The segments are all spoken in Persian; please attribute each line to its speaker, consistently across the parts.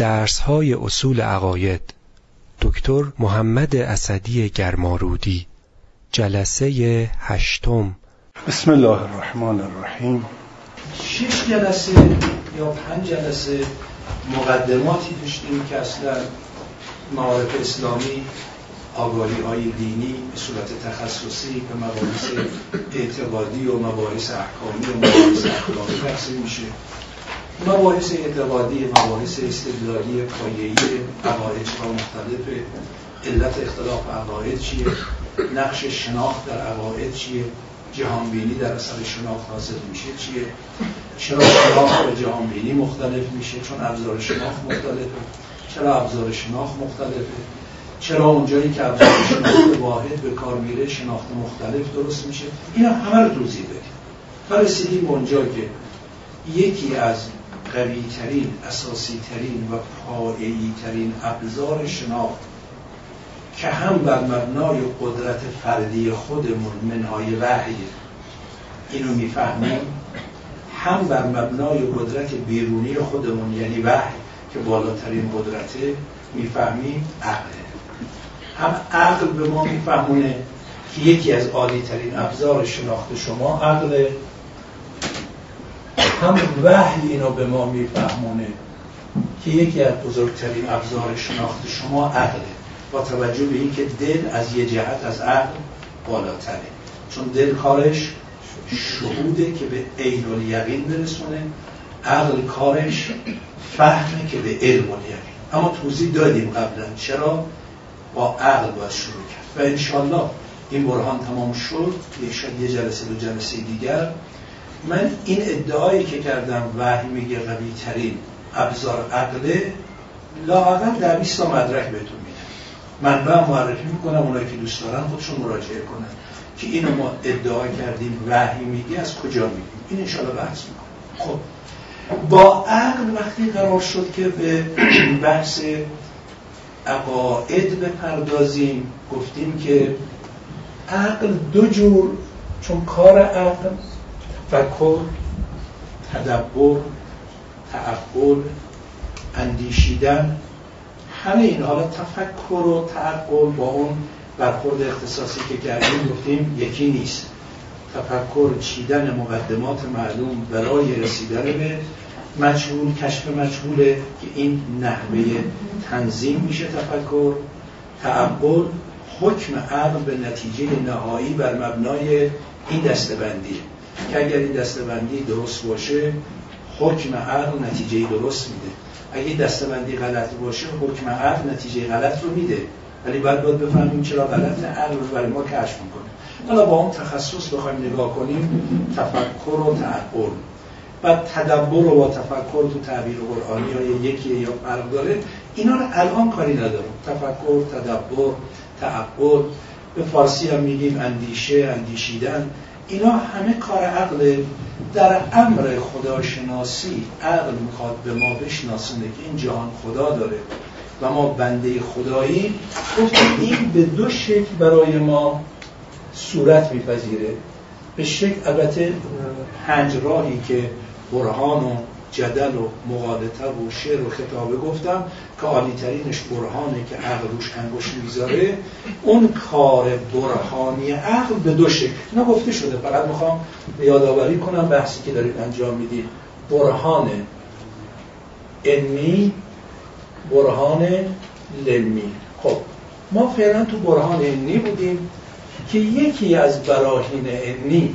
Speaker 1: درس های اصول عقاید. دکتر محمد اسدی گرمارودی جلسه هشتم.
Speaker 2: بسم الله الرحمن الرحیم.
Speaker 3: شش جلسه یا پنج جلسه مقدماتی داشتیم که اصلا معارف اسلامی آگاهی های دینی به صورت تخصصی به مباحث اعتقادی و مباحث احکامی و مباحث اخلاقی تقسیم میشه. مباحث اعتقادی مباحث استدلالی پایه‌ای عقاید ها مختلف علت اختلاف عقاید چیه؟ نقش شناخت در عقاید چیه؟ جهانبینی در اثر شناخت حاصل میشه چیه؟ چرا شناخت و جهانبینی مختلف میشه؟ چون ابزار شناخت مختلفه. چرا ابزار شناخت مختلفه؟ چرا اونجایی که ابزار شناخت واحد به کار میره شناخت مختلف درست میشه؟ اینا همه رو توضیح بدیم. تا رسیدیم اونجا که یکی از قوی ترین اساسی ترین و پایه‌ای ترین ابزار شناخت که هم بر مبنای قدرت فردی خودمون منهای وحی اینو می‌فهمیم هم بر مبنای قدرت بیرونی خودمون یعنی وحی که بالاترین قدرته می‌فهمیم عقله. هم عقل به ما میفهمونه که یکی از عالی ترین ابزار شناخت شما عقله. هم وحی اینو به ما میفهمونه که یکی از بزرگترین ابزار شناخت شما عقله. با توجه به اینکه دل از یه جهت از عقل بالاتره. چون دل کارش شهوده که به عین الیقین برسونه. عقل کارش فهمه که به علم الیقین. اما توضیح دادیم قبلا. چرا؟ با عقل باید شروع کرد. و انشالله این برهان تمام شد. یه جلسه دو جلسه دیگر من این ادعایی که کردم وحی میگه قوی ترین ابزار عقله لااقل در 20 تا مدرک بهتون میدم منبع معرفی می‌کنم اونایی که دوست دارن خودشون مراجعه کنن که اینو ما ادعا کردیم وحی میگه از کجا میگیم؟ این انشالله بحث می‌کنم خب با عقل وقتی قرار شد که به بحث عقاید بپردازیم گفتیم که عقل دو جور چون کار عقل تفکر تدبر تعقل اندیشیدن همه این حالا تفکر و تعقل با اون برخورد اختصاصی که کردیم گفتیم یکی نیست. تفکر چیدن مقدمات معلوم برای رسیدن به مجهول کشف مجهوله که این نحوه تنظیم میشه تفکر. تعقل حکم عقل به نتیجه نهایی بر مبنای این دستبندی. که اگر این دستبندی درست باشه حکم عقل نتیجه درست میده. اگه دستبندی غلط باشه حکم عقل نتیجه غلط رو میده. ولی باید باید بفهمیم چرا غلط عقل رو برای ما کشف می‌کنه. حالا با اون تخصص بخوایم نگاه کنیم تفکر و تعقل. و تدبر و با تفکر تو تعبیر قرآنی های یکی یا فرق داره اینا رو الان کاری ندارم. تفکر تدبر تعقل. به فارسی هم میگیم اندیشه اندیشیدن. اینا همه کار عقل در امر خداشناسی عقل می‌خواد به ما بشناسونه که این جهان خدا داره و ما بنده خدایی. گفتیم این به دو شکل برای ما صورت میپذیره. به شکل البته پنج راهی که برهان و جدل و مقالطه و شعر و خطابه گفتم که عالی ترینش برهانه که عقل روش انگوش می‌ذاره اون کار برهانی عقل به دو شکل. گفته شده. فقط می‌خوام یادآوری کنم بحثی که دارید انجام می‌دید. برهان علمی برهان للمی خب ما فعلا تو برهان علمی بودیم که یکی از براهین علمی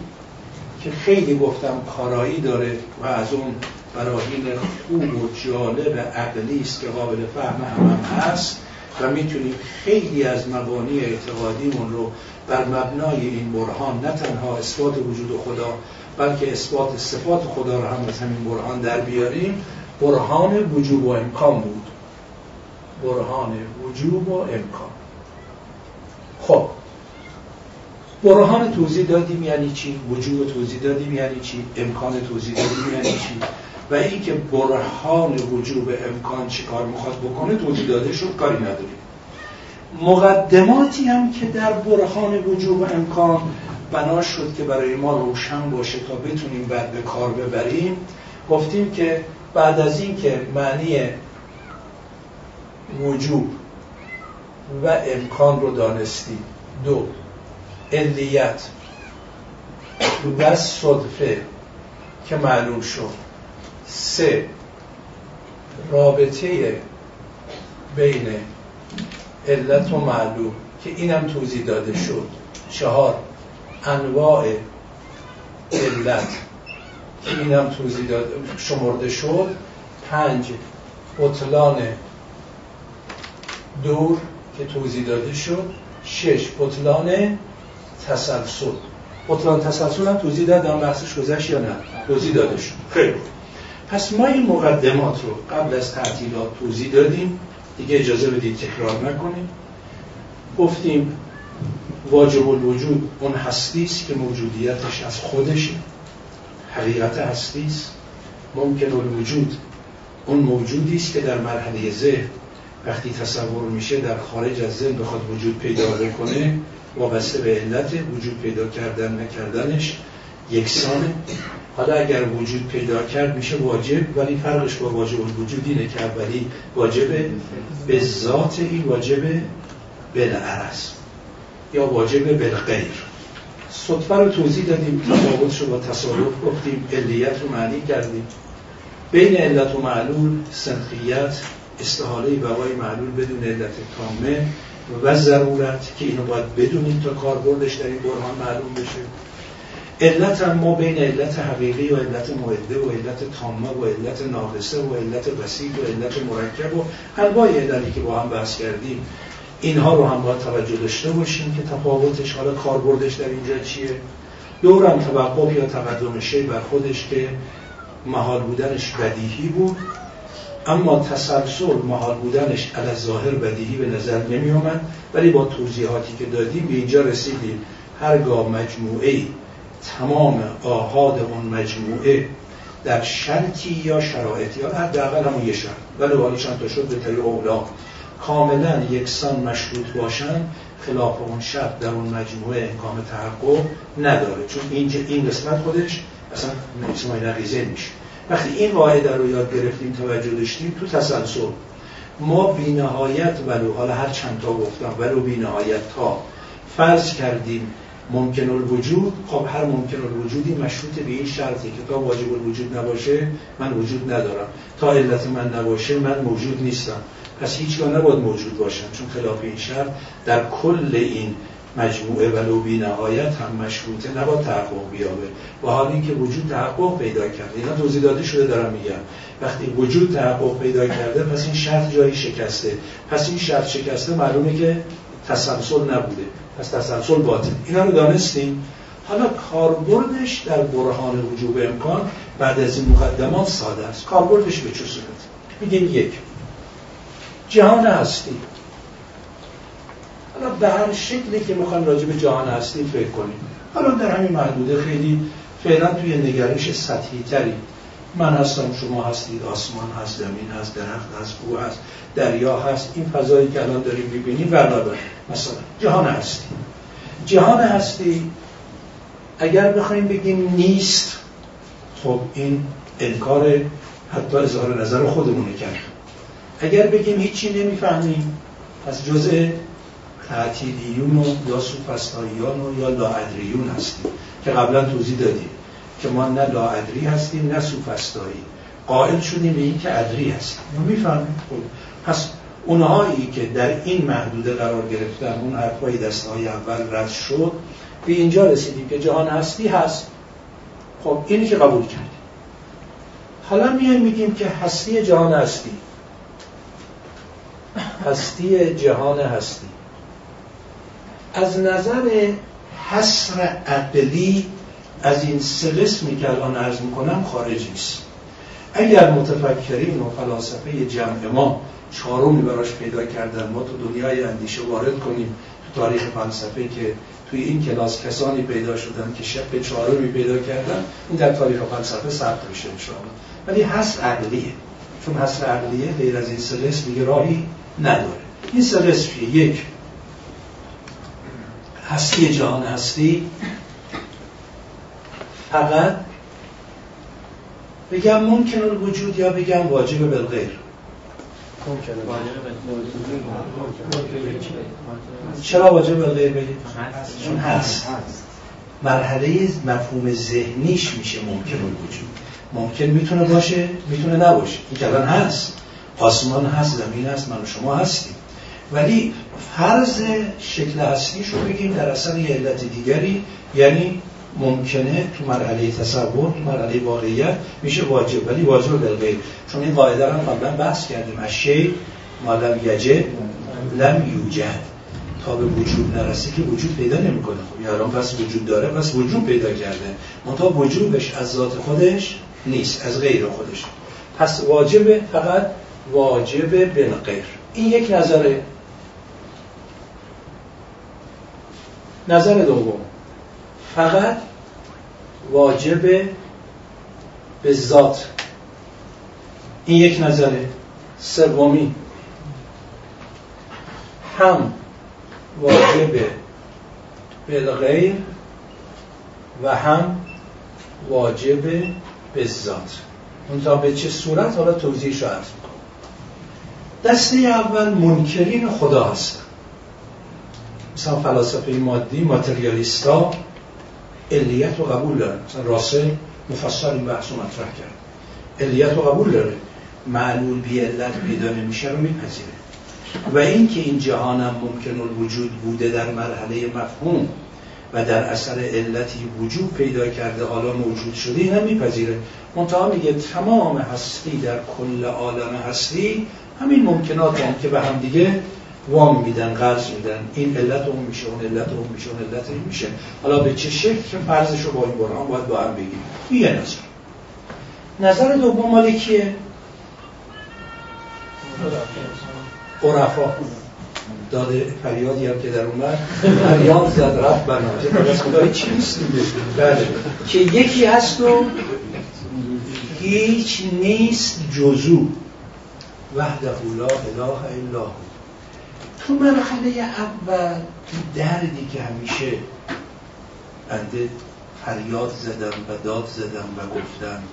Speaker 3: که خیلی گفتم کارایی داره و از اون براهین خوب و جالب عقلی است که قابل فهم هم, هم هست و می‌تونیم خیلی از مبانی اعتقادیمون رو بر مبنای این برهان نه تنها اثبات وجود خدا بلکه اثبات صفات خدا رو هم از همین برهان در بیاریم. برهان وجوب و امکان بود. برهان وجوب و امکان. خب. برهان توضیح دادیم یعنی چی؟ وجوب توضیح دادیم یعنی چی؟ امکان توضیح دادیم یعنی چی؟ و اینکه برهان وجوب امکان چی کار می‌خواد بکنه توضیح داده شد کاری نداریم. مقدماتی هم که در برهان وجوب امکان بنا شد که برای ما روشن باشه تا بتونیم بعد به کار ببریم گفتیم که بعد از این که معنی وجوب و امکان رو دانستی دو علیت و صدفه که معلوم شد. سه. رابطه بین علت و معلوم که اینم توضیح داده شد. چهار. انواع علت که اینم توضیح داده شمرده شد. پنج. بطلان دور که توضیح داده شد. شش. بطلان تسلسل. بطلان تسلسل هم توضیح دادم بحثش گذشت یا نه؟ توضیح داده شد. خیلی. پس ما این مقدمات رو قبل از تعطیلات توضیح دادیم. دیگه اجازه بدید تکرار نکنیم. گفتیم واجب الوجود اون هستی است که موجودیتش از خودشه. حقیقت هستی است ممکن الوجود اون موجودی است که در مرحله ذهن وقتی تصور میشه در خارج از ذهن بخواد وجود پیدا بکنه وابسته به علت وجود پیدا کردن نکردنش. یکسانه حالا اگر وجود پیدا کرد میشه واجب ولی فرقش با واجب الوجود اینه که اولی واجب به ذات این واجب بالعرض یا واجب بالغیر صدفه رو توضیح دادیم تفاوتش رو با تصادف گفتیم علیت رو معنی کردیم. بین علت و معلول سنخیت استحاله بقای معلول بدون علت کامه و ضرورت که اینو باید بدونیم تا کاربردش در این برهان معلوم بشه. علت هم ما بین علت حقیقی و علت معده و علت تامه و علت ناقصه و علت وسیع و علت مرکب و انواع علتی که با هم بحث کردیم اینها رو هم باید توجه داشته باشیم که تفاوتش حالا کاربردش در اینجا چیه؟ دورم توقف یا تقدم شی بر خودش که محال بودنش بدیهی بود اما تسلسل محال بودنش علی ظاهر بدیهی به نظر نمی آمد ولی با توضیحاتی که دادیم به اینجا رسیدیم. هرگاه مجموعه تمام آهاد اون مجموعه در شرطی یا شرایطی یا حداقل همون یه شرط. ولی حالا چند تا شد به طریق اولا. کاملا یکسان مشروط باشن خلاف اون شرط در اون مجموعه امکان تحقق نداره. چون اینجا این قسمت خودش اصلا اسمای نقیزه میشه. وقتی این واحده رو یاد گرفتیم توجه داشتیم تو تسلسل ما بینهایت ولو حالا هر چند تا گفتم ولو بینهایت تا فرض کردیم ممکن الوجود خب هر ممکن الوجودی مشروط به این شرطی که تا واجب الوجود نباشه من وجود ندارم. تا علت من نباشه من موجود نیستم. پس هیچگاه نباید موجود باشم چون خلاف این شرط در کل این مجموعه ولو بی نهایت هم مشروطه نباید تحقق بیابه. و حال اینکه وجود تحقق پیدا کرده اینا توضیح داده شده دارم میگم. وقتی وجود تحقق پیدا کرده پس این شرط جایی شکسته. پس این شرط شکسته معلومه که تسلسل نبوده. پس تسلسل باطل. اینا رو دانستیم. حالا کاربردش در برهان وجوب امکان بعد از این مقدمات ساده است. کاربردش به چه صورت؟ میگیم یک. جهان هستی. حالا به هر شکلی که می‌خوایم راجع به جهان هستی فکر کنیم. حالا در همین محدوده خیلی فعلا توی نگرش سطحی تری. من هستم شما هستید آسمان هست زمین هست درخت هست کوه هست دریا هست این فضایی که الان داریم می‌بینیم و مثلا جهان هستی. جهان هستی اگر بخوایم بگیم نیست خب این انکار حتی اظهار نظر خودمونه کرد اگر بگیم هیچی نمی‌فهمیم پس جزء تعطیلیون و یا سوفستاییان و یا لاعدریون هستیم که قبلا توضیح دادیم. که ما نه لاعدری هستیم نه سوفستایی. قائل شدیم به این که ادری هستیم. می‌فهمیم. خب پس اونهایی که در این محدوده قرار گرفتن اون حرفای دستهای اول رد شد به اینجا رسیدیم که جهان هستی هست. خب اینی که قبول کردیم. حالا میایم میگیم که هستی جهان هستی. هستی جهان هستی. از نظر حسر عقلی از این سه که الان عرض می‌کنم خارج نیست. اگر متفکرین و فلاسفه جمع ما چهارمی براش پیدا کردن ما تو دنیای اندیشه وارد کنیم تو تاریخ فلسفه که توی این کلاس کسانی پیدا شدن که شب چهارمی پیدا کردن این در تاریخ فلسفه ثبت میشه انشاءالله. ولی حس عقلیه. چون حس عقلیه غیر از این سلس میگه راهی نداره. این سلس یک هستی جهان هستی فقط بگم ممکن الوجود یا بگم واجب بالغیر. چرا واجب غیر بگید؟ چون هست. مرحله مفهوم ذهنیش میشه ممکن وجود ممکن می‌تونه باشه می‌تونه نباشه. این کلان هست. آسمان هست زمین هست من و شما هستیم. ولی فرض شکل هستیش رو بگیم در اثر یه علت دیگری یعنی ممکنه تو مرحله تصور تو مرحله واقعیت میشه واجب. ولی واجب بالغیر چون این قاعده رو قبلا بحث کردیم. اشی ما لم یجد لم یوجد. تا به وجود نرسه که وجود پیدا نمی‌کنه. خب یاران پس وجود داره پس وجود پیدا کرده. منتها وجودش از ذات خودش نیست از غیر خودش. پس واجب فقط واجب بالغیر. این یک نظره. نظر دوم. فقط واجب به ذات. این یک نظره. سومی. هم واجب بالغیر و هم واجب به ذات. به چه صورت؟ حالا توضیحش رو عرض می‌کنم. دسته اول منکرین خدا هستن. مثلا فلاسفه مادی ماتریالیستا علیت رو قبول دارن مثلا راسل مفصل این بحث رو مطرح کرد. علیت رو قبول داره. معلول بی علت پیدا نمیشه رو میپذیره. و اینکه این جهانم ممکن الوجود بوده در مرحله مفهوم و در اثر علتی وجود پیدا کرده حالا موجود شده این هم میپذیره. منتها میگه تمام هستی در کل عالم هستی همین ممکنات هم که به هم دیگه وام میدن قرض میدن. این علت اون میشه اون علت اون میشه اون علت این میشه. حالا به چه شکل؟ فرضش رو با این برهان باید با هم بگیم. یه نظر. نظر دوم مال کیه؟ عرفا. داده فریادی هم که در اومد. فریاد زد رفت از خدای چی بله. که یکی هست و هیچ نیست جزو. وحده لا اله الا تو مرحله اول تو دردی که همیشه بنده فریاد زدم و داد زدم و گفتم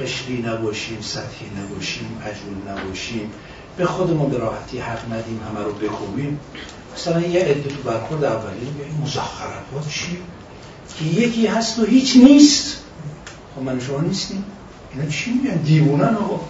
Speaker 3: قشری نباشیم سطحی نباشیم عجول نباشیم به خودمون به راحتی حق ندیم همه رو بکوبیم. مثلا یه عده تو برخورد اولی این مزخرفات چی؟ که یکی هست و هیچ نیست. خب من شما نیستیم. اینا چی میگن؟ دیوونن آقا.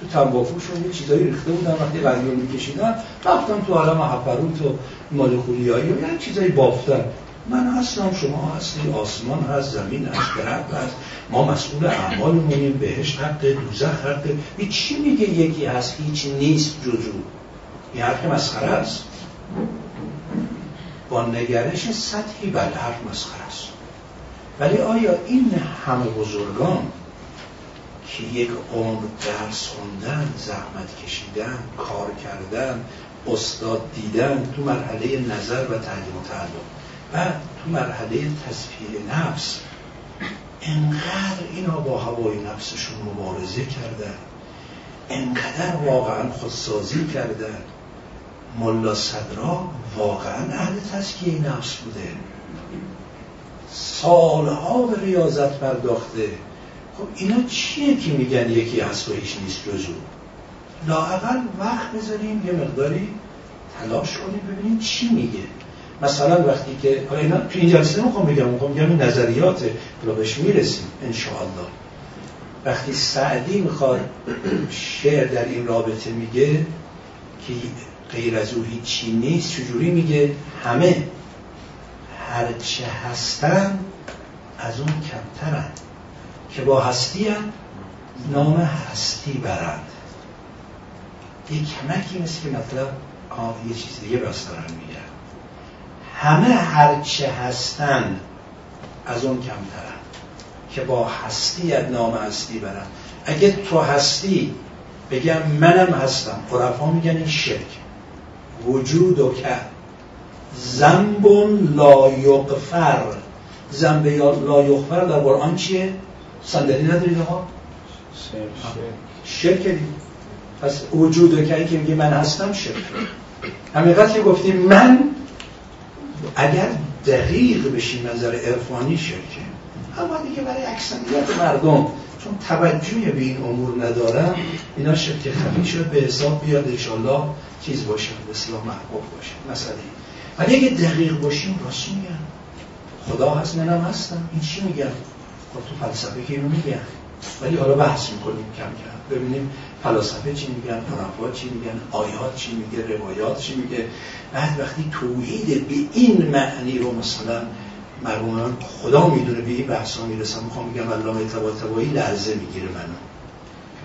Speaker 3: تو تنباکوشون یه چیزایی ریخته بودن وقتی قلیون میکشیدن رفتن تو عالم هپروت و مالخولیایی و یه چیزایی بافتن. من هستم شما هستی آسمان هست زمین هست درخت هست. ما مسئول اعمالمونیم بهش حق دوزخ حق. چی میگه یکی هست هیچ نیست جزو این حرف مسخره است. با نگرش سطحی بله حرف مسخره است. ولی آیا این همه بزرگان که یک عمر درس خوندن زحمت کشیدن کار کردن استاد دیدن تو مرحله نظر و تعلیم و تعلم. و تو مرحله تصفیه نفس انقدر اینا با هوای نفسشون مبارزه کردن انقدر واقعا خودسازی کردن. ملا صدرا واقعا اهل تسکیه نفس بوده. سالها به ریاضت پرداخته. خب اینا چیه که میگن یکی هست و هیچ نیست جزو؟ لاقل وقت بذاریم یه مقداری تلاش کنیم ببینیم چی میگه. مثلا وقتی که حالا اینا تو این جلسه می‌خوام بگم می‌خوام بگم این نظریات رو بهش می‌رسیم انشاءالله. وقتی سعدی می‌خواد شعر در این رابطه میگه که غیر از او هیچی نیست چجوری میگه؟ همه هرچه هستن از اون کمترن. که با هستی نام هستی برند. یه کمکی مثل که مطلب یه چیز دیگه راست دارن میگن همه هرچه هستن از اون کمترن که با هستی نام هستی برن اگه تو هستی بگم منم هستم عرفا میگن این شرک. وجود و که زنب لا یغفر. زنب لا یغفر در قرآن چیه؟ صندلی ندارید ها؟ شرک دید پس وجود و که میگه من هستم شرک. همینقدر که گفتیم من اگر دقیق بشیم نظر عرفانی شرکه. اما دیگه برای اکثریت مردم چون توجهی به این امور ندارم اینا شکل خفی شد به حساب بیاد انشالله چیز باشه به اصلاح محبوب باشه. مسئله. ولی اگه دقیق باشیم راست میگن. خدا هست منم هستم. این چی میگن؟ خب تو فلسفه که اینو میگن. ولی حالا بحث می‌کنیم کم کم. ببینیم فلاسفه چی میگن عرفا چی میگن آیات چی میگه روایات چی میگه. بعد وقتی توحید به این معنی رو مثلا مرحوم خدا می‌دونه به این بحثا می‌رسم می‌خوام بگم علامه طباطبایی لرزه می‌گیره منو.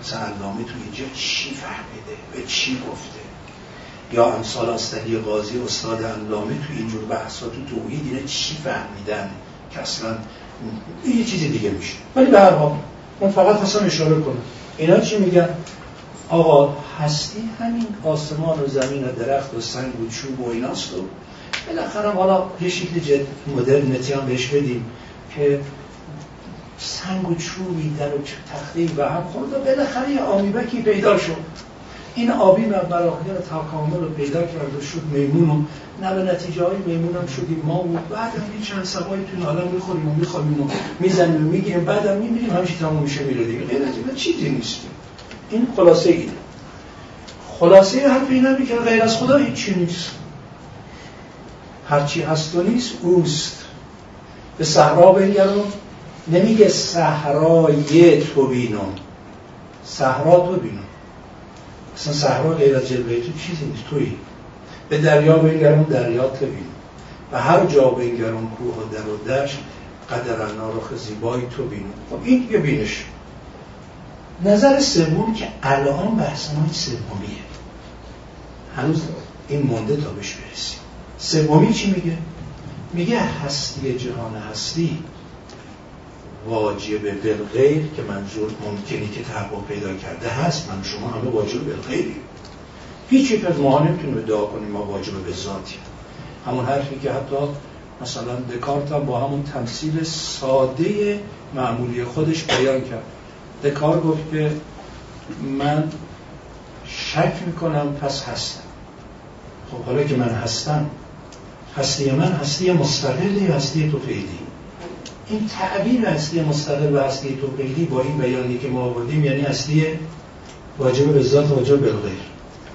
Speaker 3: مثلا علامه تو اینجا چی فهمیده؟ به چی گفته؟ یا امثال استدی قاضی استاد علامه تو اینجور بحثا تو توحید اینه چی فهمیدن؟ که اصلا یه چیزی دیگه میشه. ولی به هر حال من فقط اصلا اشاره کنم اینا چی میگن؟ آقا هستی همین آسمان و زمین و درخت و سنگ و چوب و ایناست و بالاخره حالا یه شکل جد مدرنتی هم بهش بدیم که سنگ و چوبی در و تخته و هم خورد و بالاخره یه آمیبکی پیدا شد. این آبی مراحل تکامل رو پیدا کرد و شد میمون و نه به نتیجه های میمون هم شدیم. ما و بعد هم چند سبایی تو حالا می‌خوریم و می‌خوریم و می‌زنیم و میگیم بعد هم می‌بینیم همیشه تموم میشه میره دیگه. غیر از این چیزی نیست. این خلاصه اینه خلاصه حرف این که غیر از خدا هیچی نیست. هرچی هست و نیست اوست. به صحرا بنگرم نمیگه صحرای تو بینم صحرا تو بینم اصلا صحرا غیر از جلوه تو چیزی نیست توی به دریا بنگرم دریا تو بینم و هر جا بنگرم کوه و در و دشت قدر نارخ زیبای تو بینم خب این دیگه بینش. نظر سوم که الان بحث ما سومیه. هنوز این مونده تا بهش برسیم. سومی چی میگه؟ میگه هستی جهان هستی واجب بالغیر که منظور ممکنی که تحقق پیدا کرده هست من شما همه واجب بالغیری هیچ یک از ما نمی‌تونیم ادعا کنیم ما واجب به ذاتی همون حرفی که حتی مثلا دکارت هم با همون تمثیل ساده معمولی خودش بیان کرد. دکار گفت که من شک می‌کنم پس هستم. خب حالا که من هستم هستی من هستی مستقل یا هستی توفیدی این تعبیر هستی مستقل و هستی توفیدی با این بیانی که ما آوردیم یعنی هستی واجب به ذات واجب بالغیر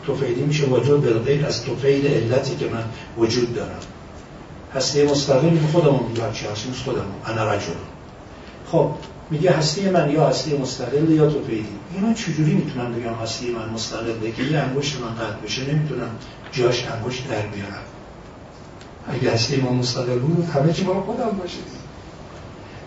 Speaker 3: توفیدی میشه واجب بالغیر از توفید علتی که من وجود دارم. هستی مستقل خودمون چی هست خودمون. انا رجل. خب میگه هستی من یا هستی مستقل یا توفیدی اینا چجوری می‌تونم بگم هستی من مستقل؟ که یه انگشت من قطع بشه نمی‌تونم جاش انگشت در بیارم. اگه هستی ما مستقل بود همه چی با خودم باشه.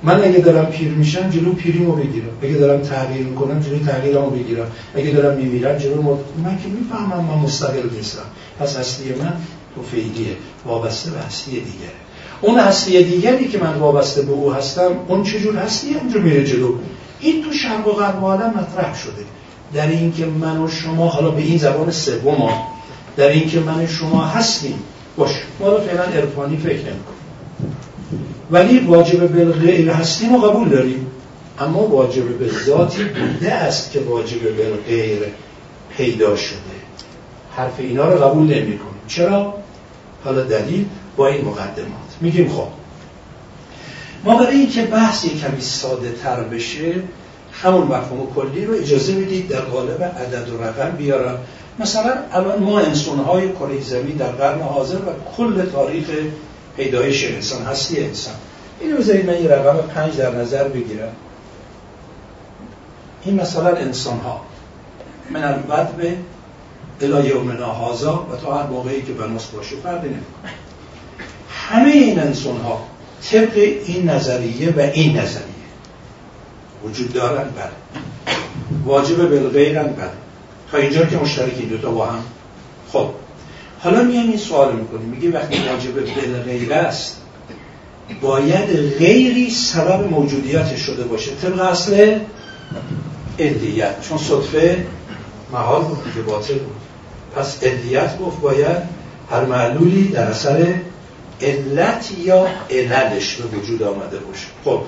Speaker 3: من اگه دارم پیر میشم جلو پیریمو بگیرم. اگه دارم تغییر می‌کنم جلو تغییرمو بگیرم اگه دارم میمیرم جلو مد... من که می‌فهمم من مستقل نیستم. پس هستی من توفیدیه وابسته به هستی دیگره اون هستی دیگری که من وابسته به او هستم اون چجور هستی اینجا میره جلو؟ این تو شرق و غرب عالم مطرح شده. در اینکه من و شما حالا به این زبان سوم در اینکه من و شما هستیم. باش ما رو فعلا عرفانی فکر نمی‌کنیم. ولی واجب بالغیر هستیم و قبول داریم. اما واجب به ذاتی بوده است که واجب بالغیر پیدا شده. حرف اینا رو قبول نمی کنیم چرا؟ حالا دلیل با این مقدمات. میگیم خب. ما برای اینکه بحث یک کمی ساده تر بشه همون مفهوم کلی رو اجازه می‌دید در قالب عدد و رقم بیارم. مثلا الان ما انسان های کره زمین در قرن حاضر و کل تاریخ پیدایش انسان هستی انسان. اینو بذارید من یه رقم پنج در نظر بگیرم. این مثلا انسان ها من البته به الهی یومنا هازا و تا هر موقعی که بناس باشه فرقی نمی‌کنه. همه این انسان ها طبق این نظریه و این نظریه وجود دارن بله. واجب بالغیرن بله. تا اینجا که مشترکی دوتا با هم. خب. حالا میام این سوال می‌کنیم. میگه وقتی واجب بالغیر است باید غیری سبب موجودیت شده باشه. طبق اصل علیت چون صدفه محال بود که باطل بود. پس علیت گفت باید هر معلولی در اثر علت یا عللش به وجود آمده باشه. خب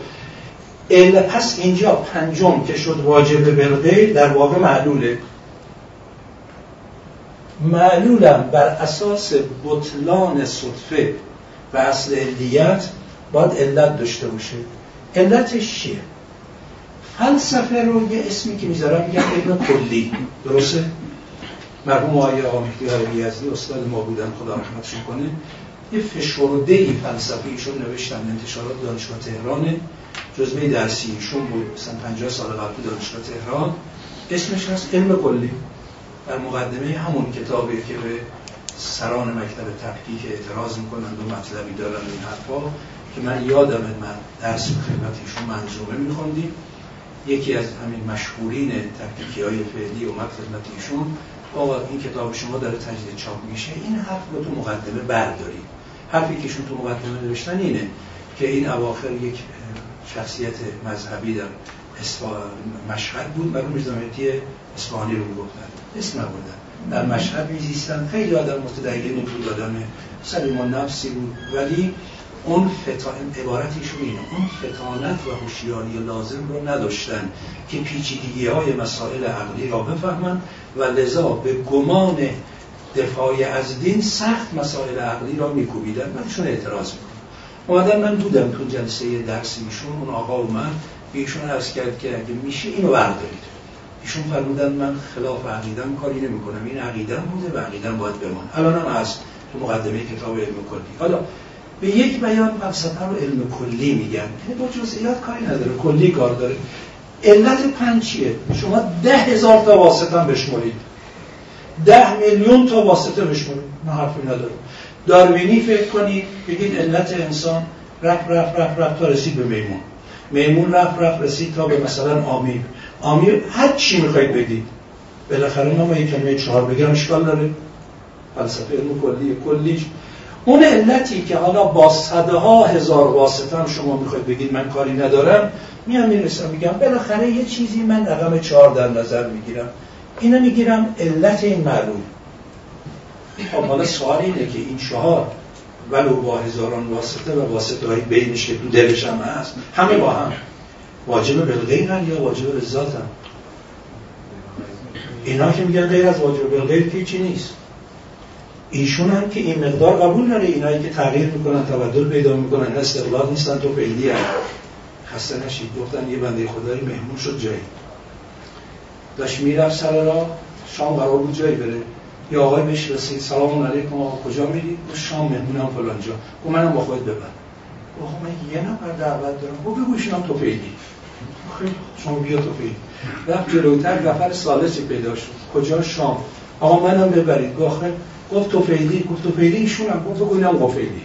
Speaker 3: پس اینجا پنجم که شد واجب بالغیر در واقع معلوله. معلولم بر اساس بطلان صدفه و اصل علیت باید علت داشته باشه. علتش چیه؟ فلسفه رو یه اسمی که می‌ذارم میگن علم کلی. درسته؟ مرحوم آقای آقا مهدی یزدی استاد ما بودن خدا رحمتشون کنه یه فشرده ای فلسفه ایشون نوشتن انتشارات دانشگاه تهران جزبه درسی ایشون بود مثلا 50 سال قبل دانشگاه تهران. اسمش هست علم کلی. در مقدمه همون کتابی که به سران مکتب تحقیق اعتراض می‌کنند و مطلبی دارن این حرفا که من یادم من درس خدمت ایشون منظومه میخوندیم. یکی از همین مشهورین تحقیقی های فعلی و خدمت ایشون آقا این کتاب شما داره تجدید چاپ میشه. این حرف رو تو مقدمه بردارید. حرفی که ایشون تو مقدمه نوشتن اینه که این اواخر یک شخصیت مذهبی در مشهد بود. برای میرزامتی اصفهانی رو می‌گفتن. اسم نبودن. در مشهد میزیستن خیلی آدم متدینی بود آدم سلیم و نفسی بود. ولی اون فتان عبارتیشون اینه اون فتانت و هوشیاری لازم رو نداشتن که پیچیدگی های مسائل عقلی را بفهمند و لذا به گمان دفاع از دین سخت مسائل عقلی را میکوبیدن. من چون اعتراض می‌کنم. اومدن من بودم تو جلسه درس ایشون. اون آقا اومد. به ایشون عرض کرد که اگه میشه اینو بردارید. ایشون فرمودن من خلاف عقیدم کاری نمی‌کنم. این عقیدم بوده و عقیدم باید بمان الان هم از تو مقدمه کتاب علم کلی. حالا به یک بیان فلسفه رو علم کلی میگن. یعنی با جزئیات کاری نداره. کلی کار داره. علت پنج چیه؟ شما ده هزار تا واسطه هم بشمارید. ده میلیون تا واسطه بشمارید. من حرفی ندارم. داروینی فکر کنید. بگید علت انسان رفت رفت رفت رفت تا رسید به میمون. میمون رفت رفت رسید تا به مثلا آمیر. آمیر هر چی می‌خواید بگید بالاخره ما یک کلمه چهار بگم اشکال داره. فلسفه علم کلی کلیش اون علتی که حالا با صدها هزار واسطه هم شما می‌خواید بگید من کاری ندارم میام می‌رسم میگم. بالاخره یه چیزی من رقم چهار در نظر می‌گیرم. اینو می‌گیرم علت این معلوم. خب حالا سوال اینه که این چهار ولو با هزاران واسطه و واسطه های بینش که دلش هم هست همه با هم. واجب بلغیر یا واجب هم؟ اینا که میگن غیر از واجب بلغیر که چی نیست. ایشون هم که این مقدار قبول داره اینایی که تغییر می‌کنن تبدل پیدا می‌کنن استقلال نیستن تو فعلی هم خسته نشید گفتن یه بنده خدایی مهمون شد جایی. داشت می‌رفت سر را شام قرار بود جایی بره. یا آقای بهش رسید سلام علیکم آقا کجا میری؟ گفت شام مهمونم فلان جا گفت منم با خود ببر گفت من یه نفر دعوت دارم. گفت بگو تو خیلی شما بیا تو فیدی رفت جلوتر نفر سالسی پیدا شد. کجا؟ شام. آقا منم ببرید. گفت گفت توفیلی. گفت توفیلی ایشون هم. گفت اینم قفیلی.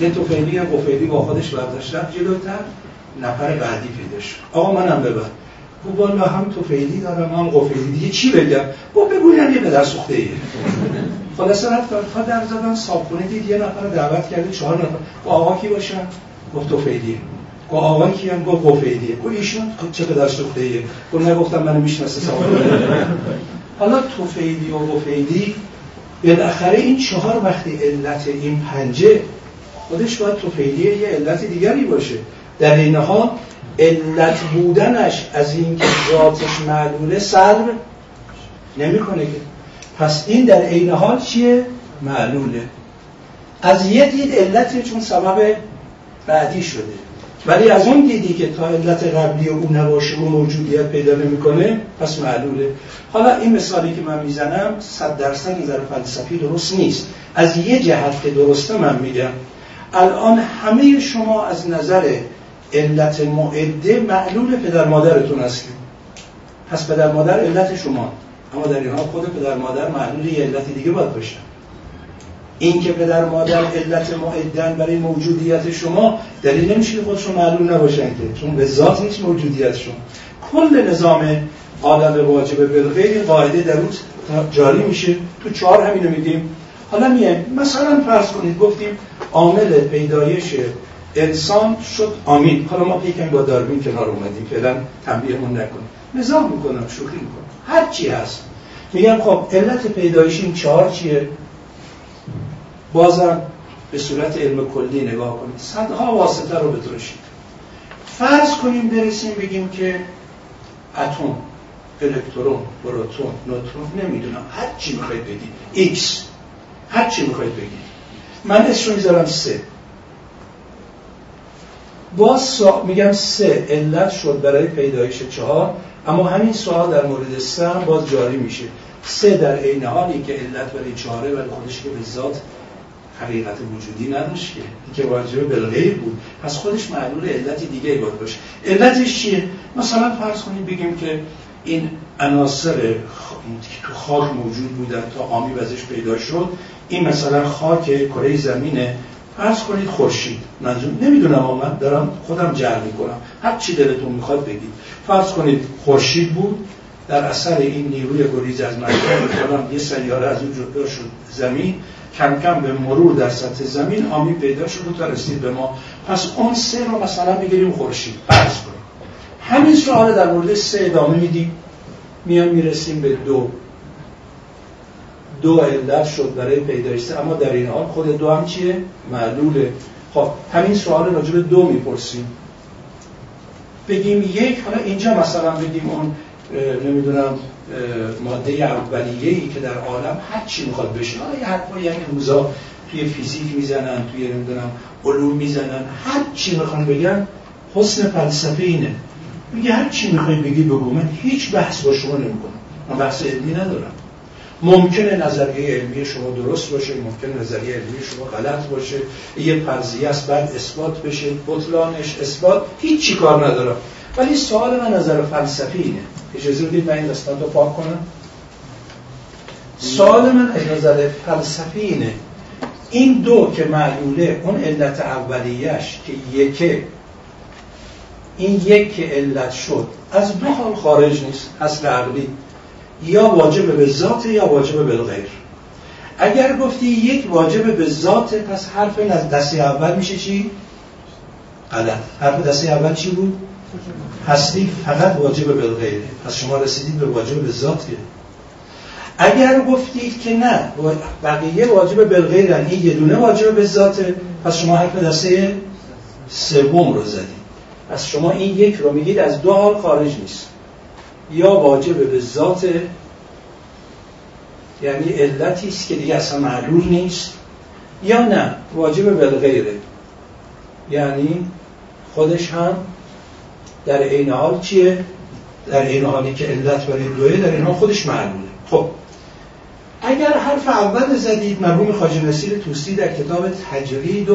Speaker 3: یه توفیلی هم قفیلی با خودش برداشت. رفت جلوتر نفر بعدی پیدا شد. آقا منم ببر. گفت والا هم توفیلی دارم هم قفیلی. دیگه چی بگم؟ گفت بگو یه پدر سوخته ایه خلاصه رفت تا در زدن صابخونه دید یه نفر دعوت کرده چهار نفر. آقا کی باشن؟ گفت توفیلی. گفت آقا کی هم گفت قفیلیه گفت ایشون چه پدر سوخته ایه گفت نگفتم منو می‌شناسه صابخونه حالا توفیلی و قفیلی بالاخره این چهار وقتی علت این پنجه خودش باید توفیلیه یه علت دیگری باشه. در این حال علت بودنش از اینکه ذاتش معلوله سلب نمی‌کنه که. پس این در عین حال چیه؟ معلوله. از یه دید علت چون سبب بعدی شده. ولی از اون دیدی که تا علت قبلی او نباشه و موجودیت پیدا نمی‌کنه پس معلوله. حالا این مثالی که من می‌زنم صد درصد نظر فلسفی درست نیست. از یه جهت که درسته من میگم. الان همه شما از نظر علت معده معلول پدر مادرتون هستید. پس پدر مادر علت شما. اما در این حال خود پدر مادر معلول یه علت دیگه باید باشه. این که پدر مادر علت معدن برای موجودیت شما دلیل نمیشه که خودشون معلوم نباشن که. چون به ذات نیست موجودیتشون کل نظام عالم واجب بالغیر قاعده در اون جاری میشه. تو چهار همینو میگیم. حالا میه مثلا فرض کنید گفتیم عامل پیدایش انسان شد آمین. حالا ما پیکن با داروین کنار اومدیم. فعلا تنبیهمون نکنیم نظام می‌کنم شوخی می‌کنم. هر چی هست. میگم خب علت پیدایش این چهار چیه؟ بازم به صورت علم کلی نگاه کنید. صدها واسطه رو بتراشید. فرض کنیم برسیم بگیم که اتم الکترون پروتون نوترون نمی‌دونم. هر چی می‌خواید بگید ایکس. هر چی می‌خواید بگید من اسم رو می‌ذارم سه. باز سا... میگم سه. علت شد برای پیدایش چهار. اما همین سوال در مورد سه باز جاری میشه. سه در عین حالی که علت برای چهاره ولی خودش که به ذات حقیقت وجودی نداشت که. که واجب بالغیر بود. پس خودش معلول علت دیگه باید باشه. علتش چیه؟ مثلا فرض کنید بگیم که این عناصر که تو خاک موجود بودن تا آمی ازش پیدا شد این مثلا خاک کره زمینه. فرض کنید خورشید. منظور نمی‌دونم من دارم خودم جر می‌کنم. هر چی دلتون می‌خواد بگید. فرض کنید خورشید بود. در اثر این نیروی گریز از مرکز یه سیاره از اون جدا شد زمین. کم کم به مرور در سطح زمین آمی پیدا شد تا رسید به ما. پس اون سه رو مثلا بگیریم خورشید. فرض کنیم همین سوال در مورد سه ادامه میدیم. میان می‌رسیم به دو. دو علت شد برای پیدایش. اما در این حال خود دو هم چیه؟ معلوله. خب همین سوال راجع به دو می‌پرسیم. بگیم یک حالا اینجا مثلا بگیم اون نمی‌دونم ماده اولیه ای که در عالم هر چی می‌خواد بشه. یه حرفایی یعنی روزا توی فیزیک می‌زنن توی نمی‌دونم علوم می‌زنن. هر چی می‌خوان بگن حسن فلسفه اینه. میگه هر چی می‌خوای بگی بگو. من هیچ بحث با شما نمی‌کنم. من بحث علمی ندارم. ممکنه نظریه علمی شما درست باشه ممکنه نظریه علمی شما غلط باشه. یه فرضیه است بعد اثبات بشه. بطلانش اثبات. هیچ چی کار ندارم. ولی سوال من نظر فلسفی اینه. اجازه بدید من این دستان رو پاک کنم. سوال من از نظر فلسفی اینه. این دو که معلوله اون علت اولیش که یکه این یک که علت شد از دو حال خارج نیست اصل عقلی یا واجب به ذات یا واجب به غیر. اگر گفتی یک واجب به ذات پس حرف این از دسته اول میشه چی؟ غلط. حرف دسته اول چی بود؟ هستی فقط واجب بالغیره پس شما رسیدید به واجب به ذات اگر گفتید که نه بقیه واجب بالغیرن این یه دونه واجب به ذاته پس شما حرف دسته سوم رو زدید. پس شما این یک رو میگید از دو حال خارج نیست. یا واجب به ذات یعنی علتی است که دیگه اصلا معلول نیست یا نه واجب بالغیره یعنی خودش هم در عین حال چیه؟ در عین حالی که علت برای دوه در این حال خودش معلومه. خب اگر حرف اول زدید مرحوم خواجه نصیر توسی در کتاب تجرید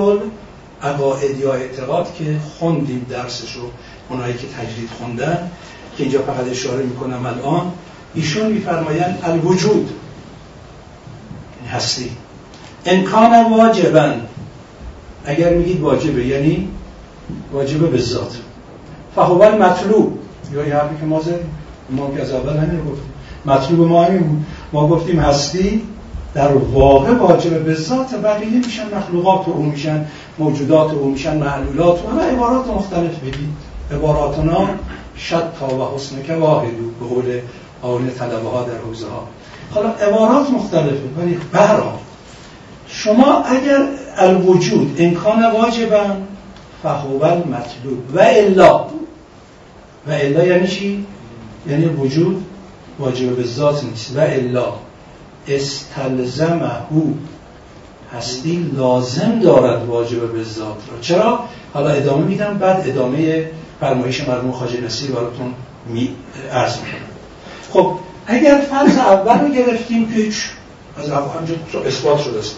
Speaker 3: عقاید یا اعتقاد که خوندیم درسش رو اونایی که تجرید خوندن که اینجا فقط اشاره می‌کنم الان ایشون میفرمایند الوجود. هستی. امکان واجبا. اگر میگید واجبه یعنی واجبه به ذات. فهو مطلوب. یا یه حرفی که ما زدیم. ما که از اول همین گفتیم. مطلوب ما همین بود. ما گفتیم هستی در واقع واجب به ذات بقیه میشن مخلوقات او میشن موجودات او میشن معلولات و عبارات مختلف بدید. عباراتنا شتا و حسن که واحدو به قول آن طلبه ها در حوزه ها حالا عبارات مختلفه ولی برا. شما اگر الوجود امکان واجبا فهو مطلوب و الا. و الا یعنی چی؟ یعنی وجود واجب به ذات نیست. و الا. استلزمه. هستی لازم دارد واجب به ذات را. چرا؟ حالا ادامه میدم بعد ادامه فرمایش مرموم خاجه نصیر براتون می عرض خب اگر فرض اول رو گرفتیم که از اول اثبات شده است.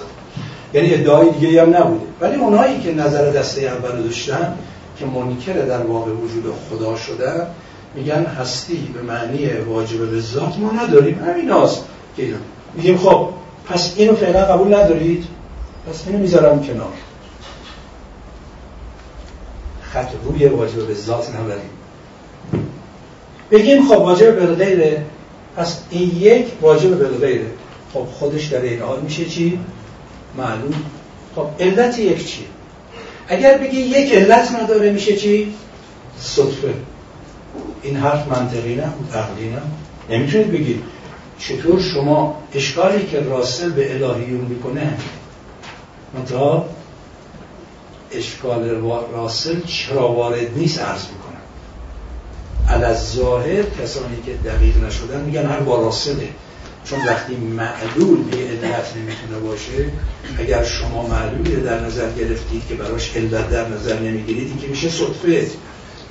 Speaker 3: یعنی ادعای دیگه هم نبوده. ولی اونایی که نظر دسته اول داشتن که منکر در واقع وجود خدا شده میگن هستی به معنی واجب به ذات ما نداریم. همین هاست میگیم خب پس اینو فعلا قبول ندارید؟ پس اینو می‌ذارم کنار. خط روی واجب به ذات نبریم بگیم خب واجب به غیره. پس این یک واجب به غیره. خب خودش در این حال میشه چی؟ معلوم. خب علت یک چیه؟ اگر بگی یک علت نداره میشه چی؟ صدفه این حرف منطقی نه عقلی نه. نمی‌تونید بگید چطور شما اشکالی که راسل به الهیون می‌کنه منتها اشکال راسل چرا وارد نیست عرض می‌کنم از ظاهر کسانی که دقیق نشدن میگن هر با راسله. چون وقتی معلول به علت نمی‌تونه باشه اگر شما معلولی در نظر گرفتید که براش علت در نظر نمی‌گیرید این که میشه صدفه.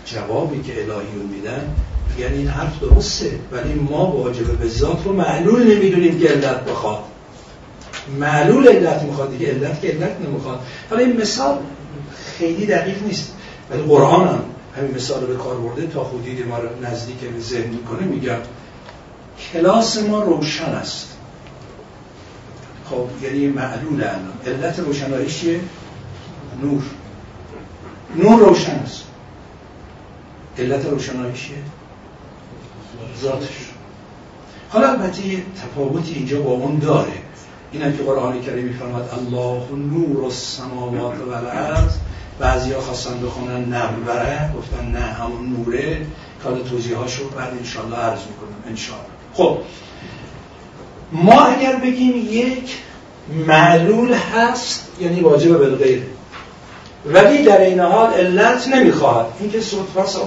Speaker 3: جوابی که الهیون میدن یعنی این حرف درسته ولی ما واجب به ذات رو معلول نمی‌دونیم که علت بخواد. معلول علت می‌خواد دیگه علت که علت نمی‌خواد. حالا این مثال خیلی دقیق نیست ولی قرآن هم همین مثال رو به کار برده. تا خودی ما رو نزدیک به ذهن می‌کنه میگم. کلاس ما روشن است. خب یعنی معلول الان. علت روشناییش چیه؟ نور. نور روشن است. علت روشناییش چیه؟ ذاتش. حالا البته یه تفاوتی اینجا با اون داره. این که قرآن کریم میفرماد الله نور السماوات و الارض بعضیا خواستن بخونن نبره گفتن نه همون نوره. که توضیح هاشو بعد انشالله عرض می‌کنم. انشالله خب ما اگر بگیم یک معلول هست یعنی واجب بالغیر ولی در این حال علت نمی‌خواهد. این که صدفه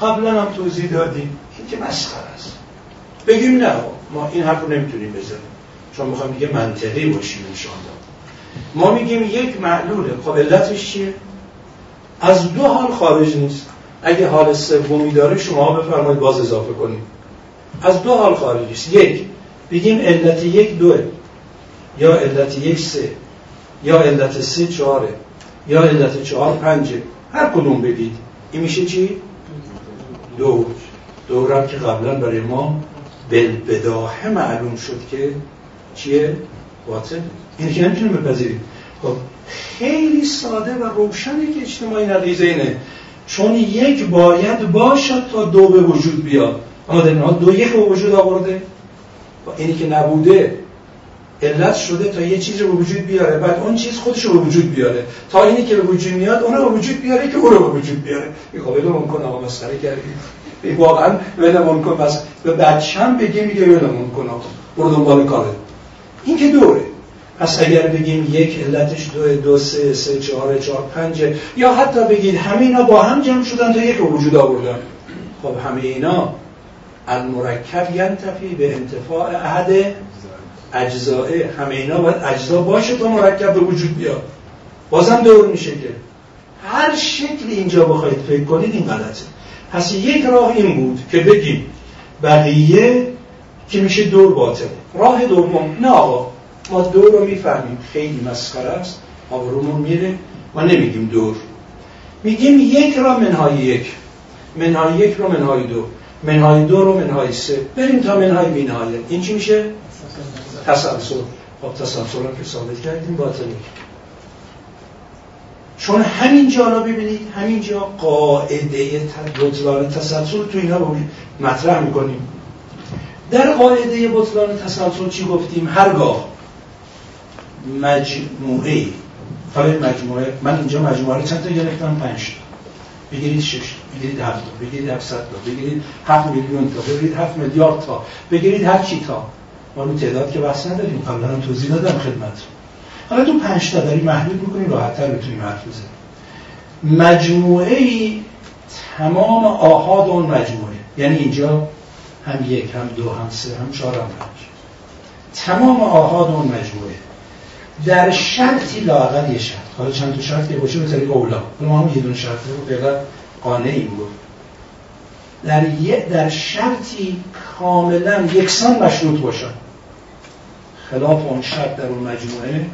Speaker 3: قبلا هم توضیح دادیم. این که مسخر است. بگیم نه ما این حرف رو نمی‌تونیم بزنیم. چون می‌خوایم دیگه منطقی باشیم انشاءالله. ما میگیم یک معلوله. خب علتش چیه؟ از دو حال خارج نیست. اگه حال سومی داره شما بفرمایید باز اضافه کنید از دو حال خارج نیست یک بگیم علت یک دوه یا علت یک سه یا علت سه چهاره یا علت چهار پنجه. هر کدوم بگید این میشه چی؟ دو دورم که قبلا برای ما بداهه معلوم شد که چیه؟ باطل این که نمی‌تونیم بپذیریم. خب خیلی ساده و روشنه که اجتماعی نقیزه اینه. چون یک باید باشد تا دو به وجود بیاد. اما در این دو یک به وجود آورده و اینی که نبوده علت شده تا یه چیز به وجود بیاره. بعد اون چیز خودش رو به وجود بیاره. تا اینی که به وجود میاد اون رو به وجود بیاره که اون رو به وجود بیاره. این خب ولمون کن آقا مسخره کردی. واقعا ولمون کن بس به بچم بگی میگه ولمون کن آقا. برو دنبال کاره. این که دوره. پس اگر بگیم یک علتش دو دو سه سه چهار چهار پنج یا حتی بگید همه اینا با هم جمع شدن تا یک وجود آوردن. خب همه اینا المرکب ینتفی به انتفاع احد اجزائه همه اینا باید اجزا باشه تا مرکب به وجود بیاد. بازم دور میشه که هر شکلی اینجا بخواید فکر کنید این غلطه. پس یک راه این بود که بگیم بقیه که میشه دور باطل. راه دوم نه آقا ما دور رو می‌فهمیم. خیلی مسخره است. آبرومون میره. ما نمیگیم دور. میگیم یک را منهای یک. منهای یک رو منهای دو. منهای دو رو منهای سه. بریم تا منهای بینهایه. این چی میشه؟ تسلسل. خب تسلسل رو که ثابت کردیم باطلی چون همینجا رو ببینید همینجا قاعده بطلان تسلسل تو اینا مطرح می‌کنیم. در قاعده بطلان تسلسل چی گفتیم؟ هرگاه. مجموعه. حالا مجموعه من اینجا مجموعه رو چند تا گرفتم؟ پنج بگیرید شش بگیرید هفت تا بگیرید هفتصد تا بگیرید هفت میلیون تا بگیرید هفت میلیارد تا بگیرید هر چی تا. ما رو تعداد که بحث نداریم قبلا هم توضیح دادم خدمت حالا تو پنج تا داری محدود می‌کنیم راحتتر بتونیم حرف بزنیم. مجموعه ای تمام آهاد اون مجموعه. یعنی اینجا هم یک هم دو هم سه هم چهار هم پنج. تمام آهاد اون مجموعه. در شرطی لاقل یه شرط. حالا چند تا شرط که باشه به طریق اولا. ما هم یه دونه شرط رو فعلا قانعیم بود. در در شرطی کاملا یکسان مشروط باشن. خلاف اون شرط در اون مجموعه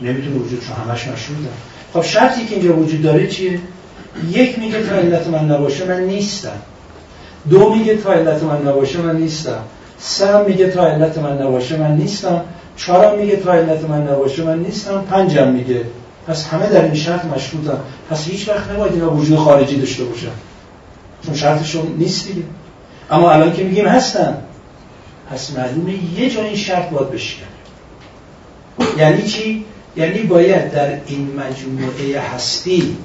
Speaker 3: نمی‌تونه وجود چون همش مشروطه خب شرطی که اینجا وجود داره چیه؟ یک میگه تا علت من نباشه من نیستم. دو میگه تا علت من نباشه من نیستم. سه میگه تا علت من نباشه من نیستم. چهارم میگه تا علت من نباشه من نیستم. پنجم میگه پس همه در این شرط مشروطن. پس هیچ وقت نباید اینا وجود خارجی داشته باشن. چون شرطشون نیست دیگه اما الان که میگیم هستن پس معلومه یه جا این شرط باید بشکنه. یعنی چی؟ یعنی باید در این مجموعه هستی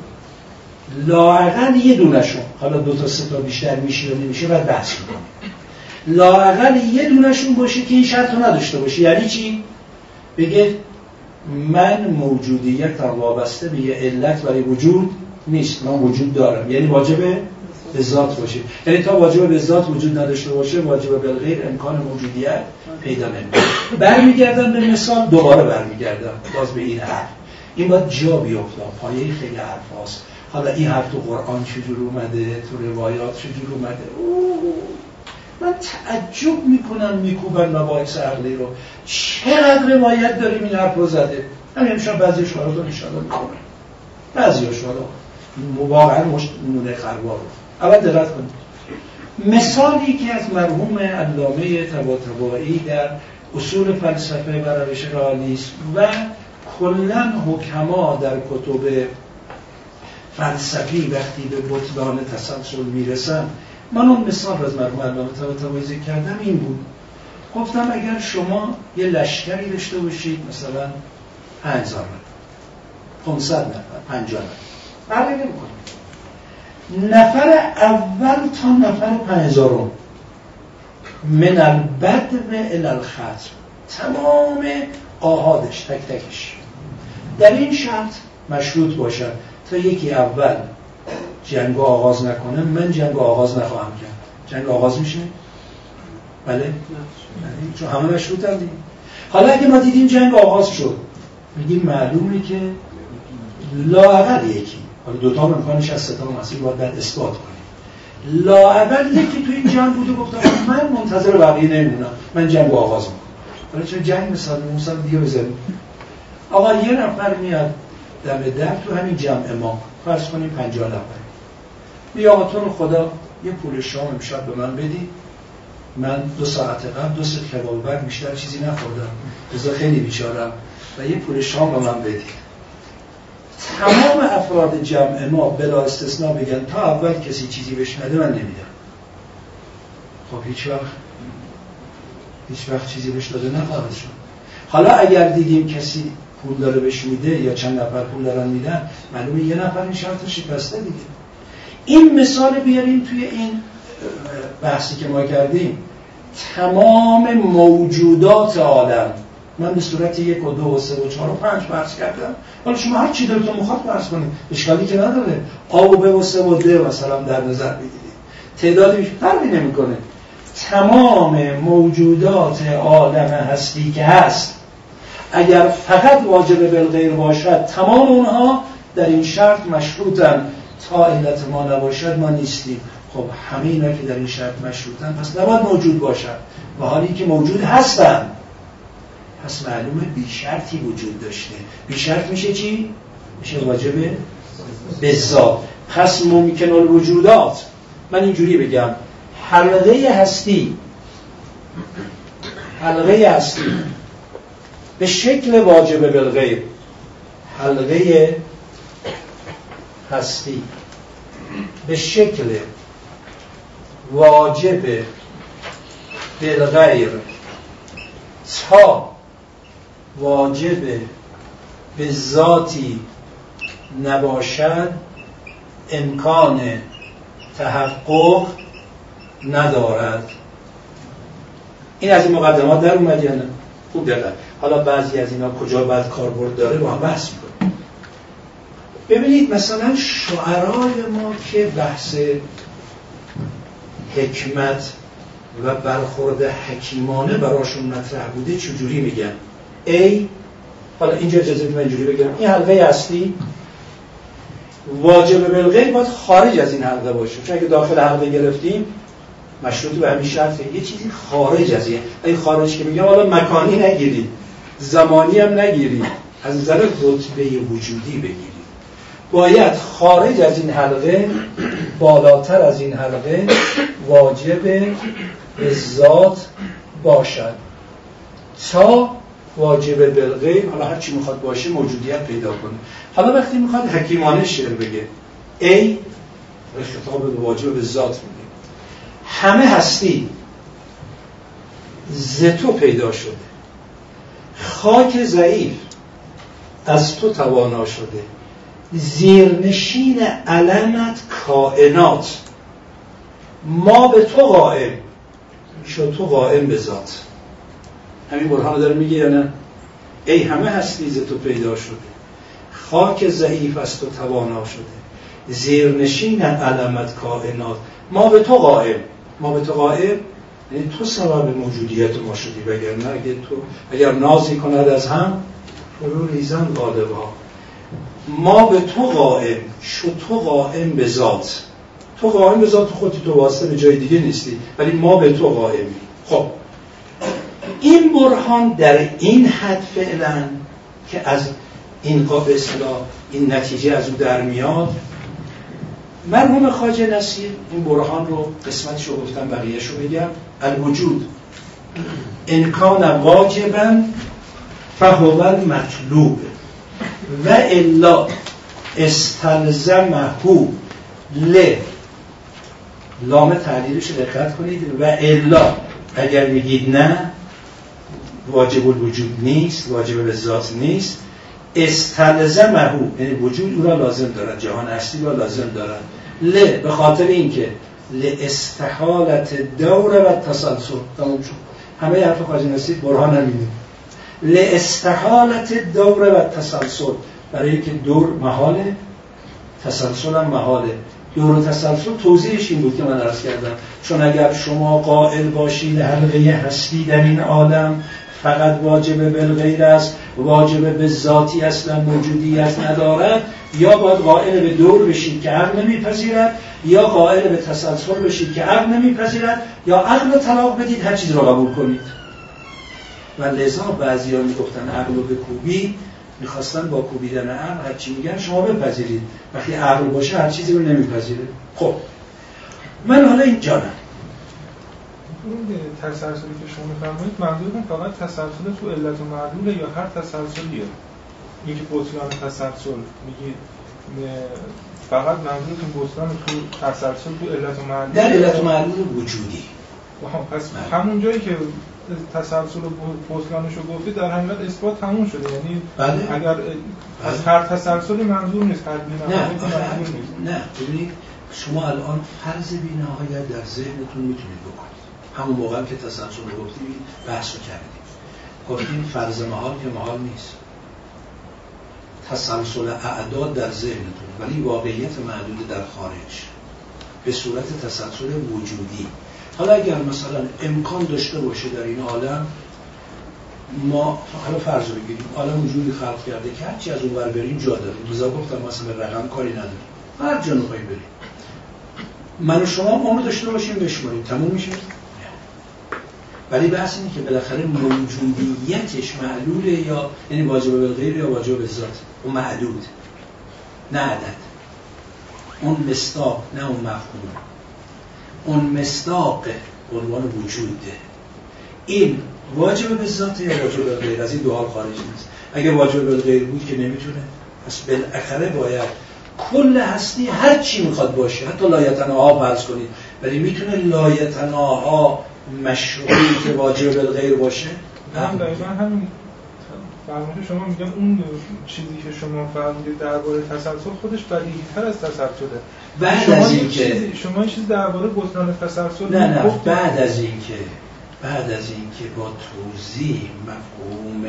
Speaker 3: لاعقل یه دونشون حالا دو تا سه تا بیشتر میشه یا نمیشه باید بحث کنیم لاعقل یه دونشون باشه که این شرط رو نداشته باشه. یعنی چی؟ بگه من موجودیت وابسته به یه علت برای وجود نیست. من وجود دارم. یعنی واجبه به ذات باشه یعنی تا واجب به ذات وجود نداشته باشه واجب بالغیر امکان موجودیت پیدا نمی‌کنه. برمیگردم به مثال دوباره برمیگردم. باز به این حرف. این باید جا بیفته. پایه خیلی حرف هست. حالا این حرف تو قرآن چجور اومده؟ تو روایات چجور اومده؟ اوه. من تعجب می‌کنم میکوبن مباحث عقلی رو. چقدر روایت داریم این حرف رو زده. همین امشان بعضی شعرها رو نشانه می‌کنم بعضی شعرها واقعا نونه خربار. رو اول دقت کنید. مثالی که از مرحوم علامه تباتبایی در اصول فلسفه و روش و کلا حکما در کتب فلسفی وقتی به بطلان تسلسل می‌رسن من اون مثال از مرحوم علامه طباطبایی کردم این بود. گفتم اگر شما یه لشکری داشته باشید مثلا 5000 نفر 500 نفر 50 نفر نفر اول تا نفر 5000 من البدو الى الخط تمام آهادش تک تکش. در این شرط مشروط باشد تا یکی اول جنگ آغاز نکنه من جنگ آغاز نخواهم کرد. جنگ آغاز میشه؟ بله. چون همه مشروط هم حالا اگه ما دیدیم جنگ آغاز شد میگیم معلومه که لاعقل یکی. حالا دوتا هم امکانش از ستا مسیح باید در اثبات کنیم. لاعقل یکی تو این جنگ بوده گفتم من منتظر بقیه نمیمونم. من جنگ آغاز می‌کنم. حالا چون جنگ مثال مثال دیگه بزنیم. آقا یه نفر میاد دم در تو همین جمع ما. فرض کنیم 50 نفر. بیا تو خدا یه پول شام امشب به من بدی. من دو ساعت قبل دو سه کباب بیشتر چیزی نخوردم. بذار خیلی بیچارم. و یه پول شام به من بدی. تمام افراد جمع ما بلا استثناء بگن تا اول کسی چیزی بهش نده من نمیدم. خب هیچ وقت هیچ وقت چیزی بهش داده نخواهد شد. حالا اگر دیدیم کسی پول داره بهش میده یا چند نفر پول دارن میدن معلومه یه نفر این شرط شکسته دیگه. این مثال بیاریم توی این بحثی که ما کردیم. تمام موجودات عالم. من به صورت یک و دو و سه و چهار و پنج برس کردم. حالا شما هر چی دلتون می‌خواد برس کنید اشکالی که نداره. آب و به و سه و ده مثلا در نظر بگیرید. تعدادی فرقی نمی‌کنه. تمام موجودات عالم هستی که هست اگر فقط واجب بالغیر باشد تمام اونها در این شرط مشروطن. تا علت ما نباشد ما نیستیم. خب همه اینا که در این شرط مشروطن پس نباید موجود باشد و حالی که موجود هستن. پس معلومه بی شرطی وجود داشته. بی شرط میشه چی؟ میشه واجب بزا پس ممکن الوجودات من اینجوری بگم. حلقه هستی. حلقه هستی. به شکل واجب بالغیر حلقه هستی. به شکل واجب بالغیر تا واجب به ذاتی نباشد امکان تحقق ندارد. این از این مقدمات در اومد یا خوب دقت حالا بعضی از اینا کجا باید کاربرد داره با هم بحث ببینید مثلا شعرای ما که بحث حکمت و برخورد حکیمانه براشون مطرح بوده چجوری میگن؟ ای حالا اینجا اجازه من اینجوری بگم. این حلقه اصلی واجب بالغیر باید خارج از این حلقه باشه. چون اگه داخل حلقه گرفتیم مشروط به همین شرطه. یه چیزی خارج از این. این خارج که میگم حالا مکانی نگیری زمانی هم نگیری از نظر رتبه وجودی بگیری باید خارج از این حلقه بالاتر از این حلقه واجب به ذات باشد. تا واجب بلغه. حالا هر چی می‌خواد باشه موجودیت پیدا کنه. حالا وقتی می‌خواد حکیمانه شعر بگه ای خطاب به واجب به ذات میگه همه هستی ز تو پیدا شده. خاک ضعیف از تو توانا شده. زیرنشین علمت کائنات. ما به تو قائم شد تو قائم به ذات. همین برهان داره میگه یا نه؟ ای همه هستی ز تو پیدا شده. خاک ضعیف از تو توانا شده. زیرنشین علمت کائنات. ما به تو قائم ما به تو قائم یعنی تو سبب موجودیت ما شدی. نه اگر تو اگر نازی کند از هم فرو ریزن غالبا ما به تو قائم شو تو قائم به ذات. تو قائم به ذات خودی تو واسطه به جای دیگه نیستی ولی ما به تو قائمی خب. این برهان در این حد فعلا که از این قاب اصلاح این نتیجه از او در میاد مرحوم خاجه نصیر این برهان رو قسمتش رو گفتم بقیهش رو بگم. الوجود. انکان واجبا فهو مطلوب. و الا استلزمه ل. لام تعلیلش دقت کنید. و الا اگر میگید نه واجب الوجود نیست واجب ذات نیست. استلزمه یعنی وجود او را لازم دارد جهان اصلی را لازم دارد. ل به خاطر اینکه ل استحالت دور و تسلسل تموم شد. همه حرف خواجه نصیر برهان نمیده ل استحالت دور و تسلسل برای اینکه دور محاله تسلسل هم محاله. دور و تسلسل توضیحش این بود که من عرض کردم. چون اگر شما قائل باشید حلقه هستی در این عالم فقط واجب بالغیر است واجب به ذاتی اصلا موجودیت ندارد یا باید قائل به دور بشید که عقل نمیپذیرد یا قائل به تسلسل بشید که عقل نمیپذیرد یا عقل طلاق بدید هر چیز رو قبول کنید. و لذا بعضی ها می‌گفتن عقل رو به کوبی می‌خواستن با کوبیدن عقل هر چی میگن شما بپذیرید. وقتی عقل باشه هر چیزی رو نمیپذیره خب. من حالا اینجا
Speaker 4: این تسلسلی که شما میفرمایید منظورتون فقط تسلسل تو علت و معلوله یا هر تسلسلیه؟ اینکه بطلان تسلسل. میگید فقط منظورتون بطلان تو تسلسل تو علت و معلول
Speaker 3: در علت و معلول وجودی.
Speaker 4: پس بله. همون جایی که تسلسل و بطلانش رو گفتی در حقیقت اثبات تموم شده. یعنی
Speaker 3: بله.
Speaker 4: اگر از بله. هر تسلسلی منظور نیست هر
Speaker 3: نه. نه. ببینید شما الان فرض بینهایت در ذهنتون می‌تونید بکنید. همون موقع که تسلسل رو گفتیم بحث رو کردیم گفتیم فرض محال که محال نیست. تسلسل اعداد در ذهنتون ولی واقعیت معدود در خارج. به صورت تسلسل وجودی. حالا اگر مثلا امکان داشته باشه در این عالم ما حالا فرض بگیریم عالم وجودی خلق کرده که هرچی از اون بر بریم جا داره. لذا گفتم مثلا رقم کاری نداریم. هر جا نخواهیم بریم. من و شما عمر داشته باشیم بشماریم. تموم میشه؟ ولی بحث اینه که بالاخره موجودیتش معلوله یا یعنی واجب به یا واجب به ذات اون معدود. نه عدد. اون مستاق نه اون مفهوم. اون مستاق عنوان وجوده. این واجب به ذات یا واجب به غیر؟ از این دو حال خارج نیست. اگه واجب به غیر بود که نمی‌تونه. پس بالاخره باید کل هستی هر چی می‌خواد باشه. حتی لایتناها فرض کنید. ولی می‌تونه لایتناها مشروعی که واجب بالغیر باشه؟
Speaker 4: هم دقیقا همین. فرمایش شما میگم اون چیزی که شما فرمودید درباره تسلسل خودش بدیهی تر از تسلسله
Speaker 3: بعد از اینکه
Speaker 4: شما این چیز درباره بطلان تسلسل
Speaker 3: نه نه بعد از اینکه بعد از اینکه با توضیح مفهوم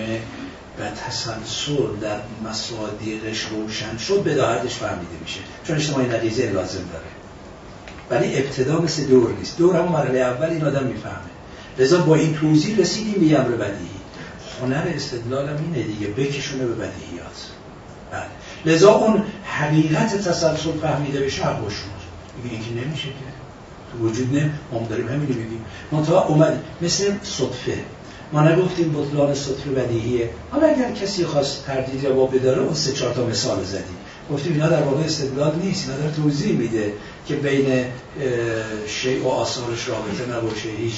Speaker 3: و تسلسل در مصادیقش روشن شد بداهتش فهمیده میشه. چون اجتماعی نقیزه لازم داره. ولی ابتدا مثل دور نیست. دور هم مرحله اول این آدم می‌فهمه. لذا با این توضیح رسیدیم به امر بدیهی. هنر استدلال هم اینه دیگه بکشونه به بدیهیات. بله. لذا اون حقیقت تسلسل فهمیده بشه حق باشون میگه اینکه نمیشه که. تو وجود نه ما داریم همینو میگیم. منتها اومد مثل صدفه. ما نگفتیم بطلان صدفه بدیهیه. حالا اگر کسی خواست تردید یا با بداره اون سه چهار تا مثال زدیم گفتیم اینا در واقع استدلال نیست اینا در توضیح میده که بین شیء و آثارش رابطه نباشه هیچ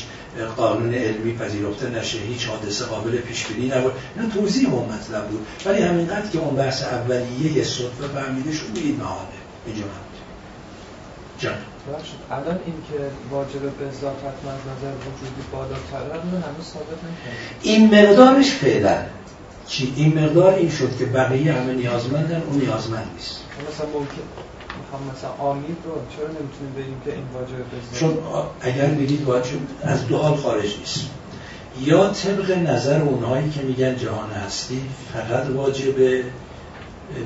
Speaker 3: قانون علمی پذیرفته نشه هیچ حادثه قابل پیش بینی نباشه اینا توضیح اون مطلب بود. ولی همینقدر که اون بحث اولیه صدفه فهمیده شد این محاله اینجا
Speaker 4: جان. الان این که واجب به حتما از نظر وجودی بالاتر رو هنوز ثابت
Speaker 3: این مقدارش فعلا. چی؟ این مقدار این شد که بقیه همه نیازمندن اون نیازمند نیست.
Speaker 4: مثلا ممکن مثلا آمید رو چرا نمی‌تونیم بگیم که این واجب به
Speaker 3: چون اگر بگید واجب از دو حال خارج نیست. یا طبق نظر اونهایی که میگن جهان هستی فقط واجب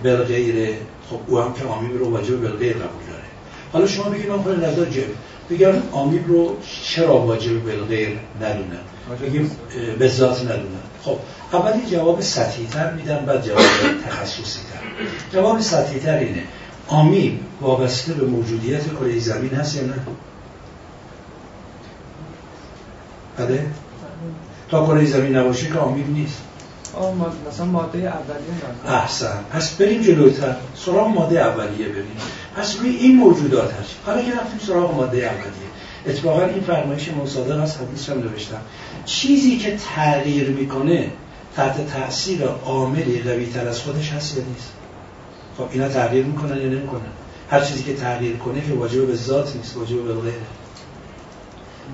Speaker 3: بالغیر خب او هم که آمیب رو واجب بالغیر قبول داره. حالا شما بگید من خود نظر جبه بگم آمیب رو چرا واجب بالغیر ندونن بگیم به ذات ندونن خب اولی جواب سطحی تر میدم بعد جواب تخصصی تر جواب سطحی تر اینه. آمیب وابسته به موجودیت کره زمین هست یا نه؟ بله. تا کره زمین نباشه که آمیب نیست.
Speaker 4: مثلا ماده اولیه
Speaker 3: احسن. پس بریم جلوتر. سراغ ماده اولیه بریم پس روی این موجودات هست. حالا که رفتیم سراغ ماده اولیه. اتفاقا این فرمایش مصادق از حدیث هم نوشتم. چیزی که تغییر می‌کنه تحت تاثیر عاملی قوی تر از خودش هست یا نیست؟ خب اینا تغییر می‌کنن یا نمی‌کنن؟ هر چیزی که تغییر کنه که واجب به ذات نیست واجب به غیره.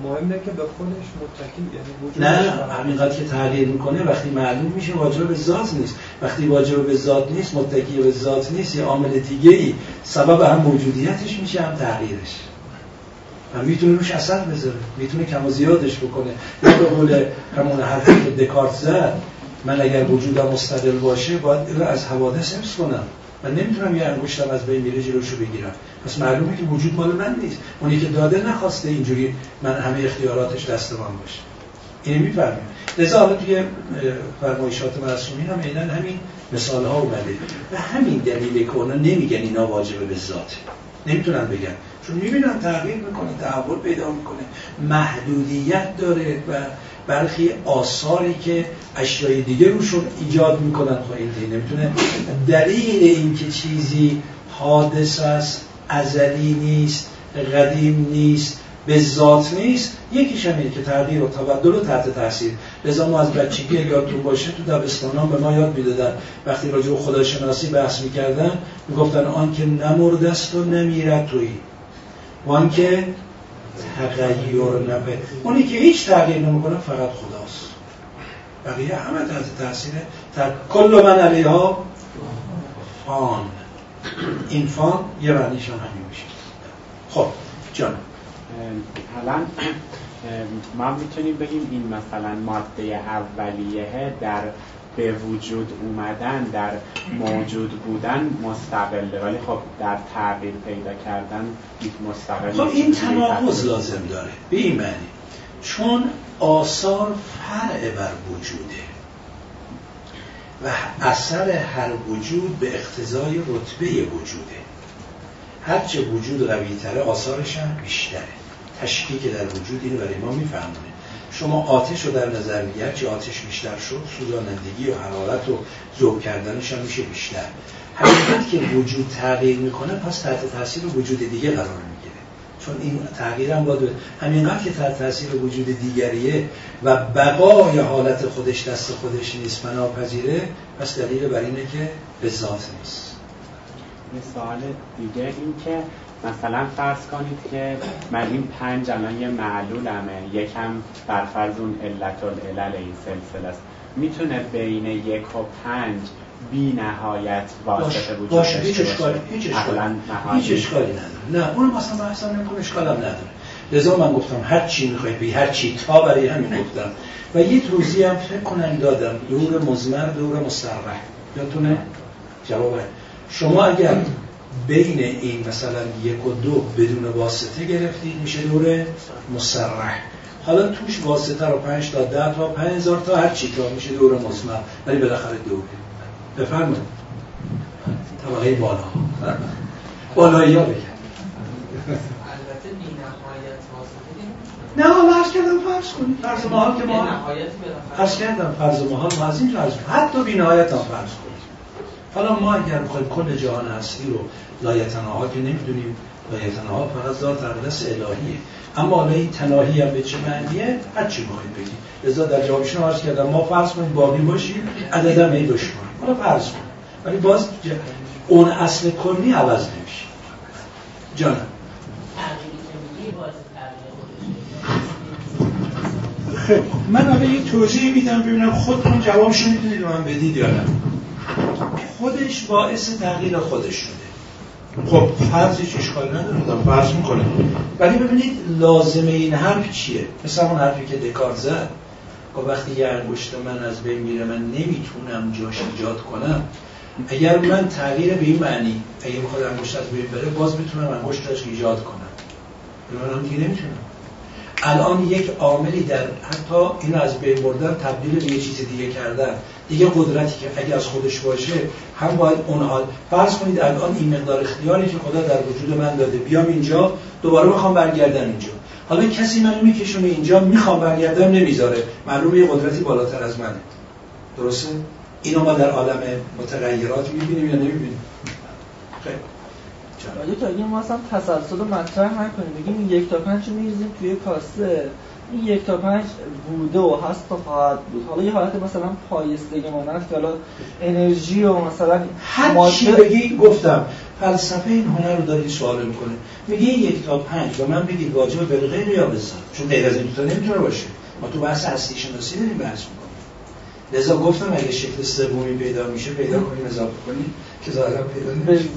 Speaker 4: مهمه که به خودش متکی یعنی
Speaker 3: نه همینقدر که تغییر می‌کنه وقتی معلوم میشه واجب به ذات نیست. وقتی واجب به ذات نیست متکی به ذات نیست یه عامل دیگه ای سبب هم موجودیتش میشه هم تغییرش. و می‌تونه روش اثر بذاره. می‌تونه کم و زیادش بکنه. یا به قول همون حرفی که دکارت زد من اگر وجودم مستقل باشه باید از حوادث حفظ کنم. من نمی‌تونم یه انگشتم از بین میره جلوشو بگیرم. پس معلومه که وجود مال من نیست. اونی که داده نخواسته اینجوری من همه اختیاراتش دست من باشه. اینو می‌فهمیم. لذا حالا توی فرمایشات معصومین هم عینا همین مثال ها اومده. و همین دلیل که اونا نمیگن اینا واجبه به ذاته. نمی‌تونن بگن. چون می‌بینن تغییر می‌کنه تحول پیدا می‌کنه. محدودیت داره و برخی آثاری که اشیای دیگه روشون ایجاد می‌کنن خب این نمی‌تونه دلیل اینکه چیزی حادث است ازلی نیست قدیم نیست به ذات نیست یکیش همینه که تغییر و تبدل و تحت تاثیر. لذا ما از بچگی یادتون باشه تو دبستانان به ما یاد می‌دادن. وقتی راجع به خداشناسی بحث می‌کردن می‌گفتن آن که نمرده است و نمیرد توی وان که تغییر نبه. اونی که هیچ تغییر نمی‌کنه فقط خداست. بقیه همه تحت تاثیر تر... کل من علیها فان. این فان یه معنیش هم همین میشه. خب جان.
Speaker 5: الان ما می‌تونیم بگیم این مثلا ماده اولیه در به وجود اومدن در موجود بودن مستقله. ولی خب در تغییر پیدا کردن مستقل
Speaker 3: خب این تناقض لازم داره. به این معنی. چون آثار فرع بر وجوده و اثر هر وجود به اقتضای رتبه وجوده. هرچه وجود قوی تره آثارش هم بیشتره. تشکیل که در وجود اینو برای ما میفهمونه شما آتش رو در نظر می‌گیرد چه آتش بیشتر شد سوزانندگی و حرارت و ذوب کردنش هم میشه بیشتر. همینقدر که وجود تغییر می‌کنه پس تحت تاثیر وجود دیگه قرار می‌گیره. چون این تغییر هم باید همینقدر که تحت تاثیر وجود دیگریه و بقای حالت خودش دست خودش نیست پذیره پس دلیل بر اینه که به ذات نیست.
Speaker 5: مثال دیگه این که مثلا فرض کنید که من این پنج الان یه معلولمه یکم بر فرض اون علت العلل این سلسله است. می‌تونه بین یک و پنج بی نهایت واسطه وجود
Speaker 3: باشه هیچ اشکالی هیچ اشکالی. هیچ اشکالی نداره. نه اون مثلا بحثا نمی‌کنه اشکالم نداره. لذا من گفتم هر چی می‌خواید بی هر چی تا برای همین گفتم. و یه توضیح هم فکر کنم دادم دور مزمر دور مسترح یادتونه؟ جواب شما اگر بین این مثلا یک و دو بدون واسطه گرفتید میشه دور مسرح حالا توش واسطه رو پنج تا ده تا پنج هزار تا هر چی تا میشه دور مزمر ولی بالاخره دو بفرمایید. طبقه بالا. بالایی ها بگن نه عرض کردم فرض کنید فرض محال که ما فرض کردم فرض محال ما از این فرض حتی بی نهایت هم فرض کنید حالا ما اگر بخوایم کل جهان هستی رو لایتناها که نمی‌دونیم لایتناها فقط ذات اقدس الهیه. اما حالا این تناهی هم به چه معنیه؟ هر چی بخواید بگید لذا در جوابشون عرض کردم ما فرض کنیم باقی باشیم عددم ای دشمن حالا فرض کنیم ولی باز اون اصل کلی عوض نمیشه. جانم خب من حالا یه توضیح میدم ببینم خودتون جوابشو می‌دونید من بدید یا نه. خودش باعث تغییر خودش شده. خب فرض هیچ اشکالی نداره فرض می‌کنه ولی ببینید لازمه این حرف چیه؟ مثل اون حرفی که دکار زد. خب وقتی یه انگشت من از بین میره من نمی‌تونم جاش ایجاد کنم. اگر من تغییر به این معنی اگه بخواد انگشت از بین بره باز می‌تونم انگشتش ایجاد کنم. من دیگه نمی‌تونم. الان یک عاملی در حتی این از بین بردن تبدیل به یه چیز دیگه کردن. دیگه قدرتی که اگه از خودش باشه هم باید اون حال. فرض کنید الان این مقدار اختیاری که خدا در وجود من داده بیام اینجا دوباره می‌خوام برگردم اینجا. حالا کسی منو میکشونه اینجا می‌خوام برگردم نمی‌ذاره. معلومه یه قدرتی بالاتر از منه. درسته؟ اینو ما در عالم متغیرات می‌بینیم یا نمی‌بینیم؟ خیلی.
Speaker 6: تا اگه ما اصلا تسلسل مطرح نکنیم. بگیم یک تا پنج رو میریزیم توی کاسه. این یک تا پنج بوده و هست و خواهد بود. حالا یه حالت مثلا پایستگی مانند که حالا انرژی و مثلا
Speaker 3: هر چی بگی گفتم. فلسفه این هنر رو داری سوال می‌کنه میگه یک تا پنج و من بگید واجب بلغیر یا بزن چون غیر از این تا نمی‌تونه باشه. ما تو بحث هستی شناسی داریم بحث می‌کنیم. لذا گفتم اگه شکل سومی پیدا میشه پیدا کنیم اضافه کنیم. که ظاهرا پیدا
Speaker 6: نمیشه.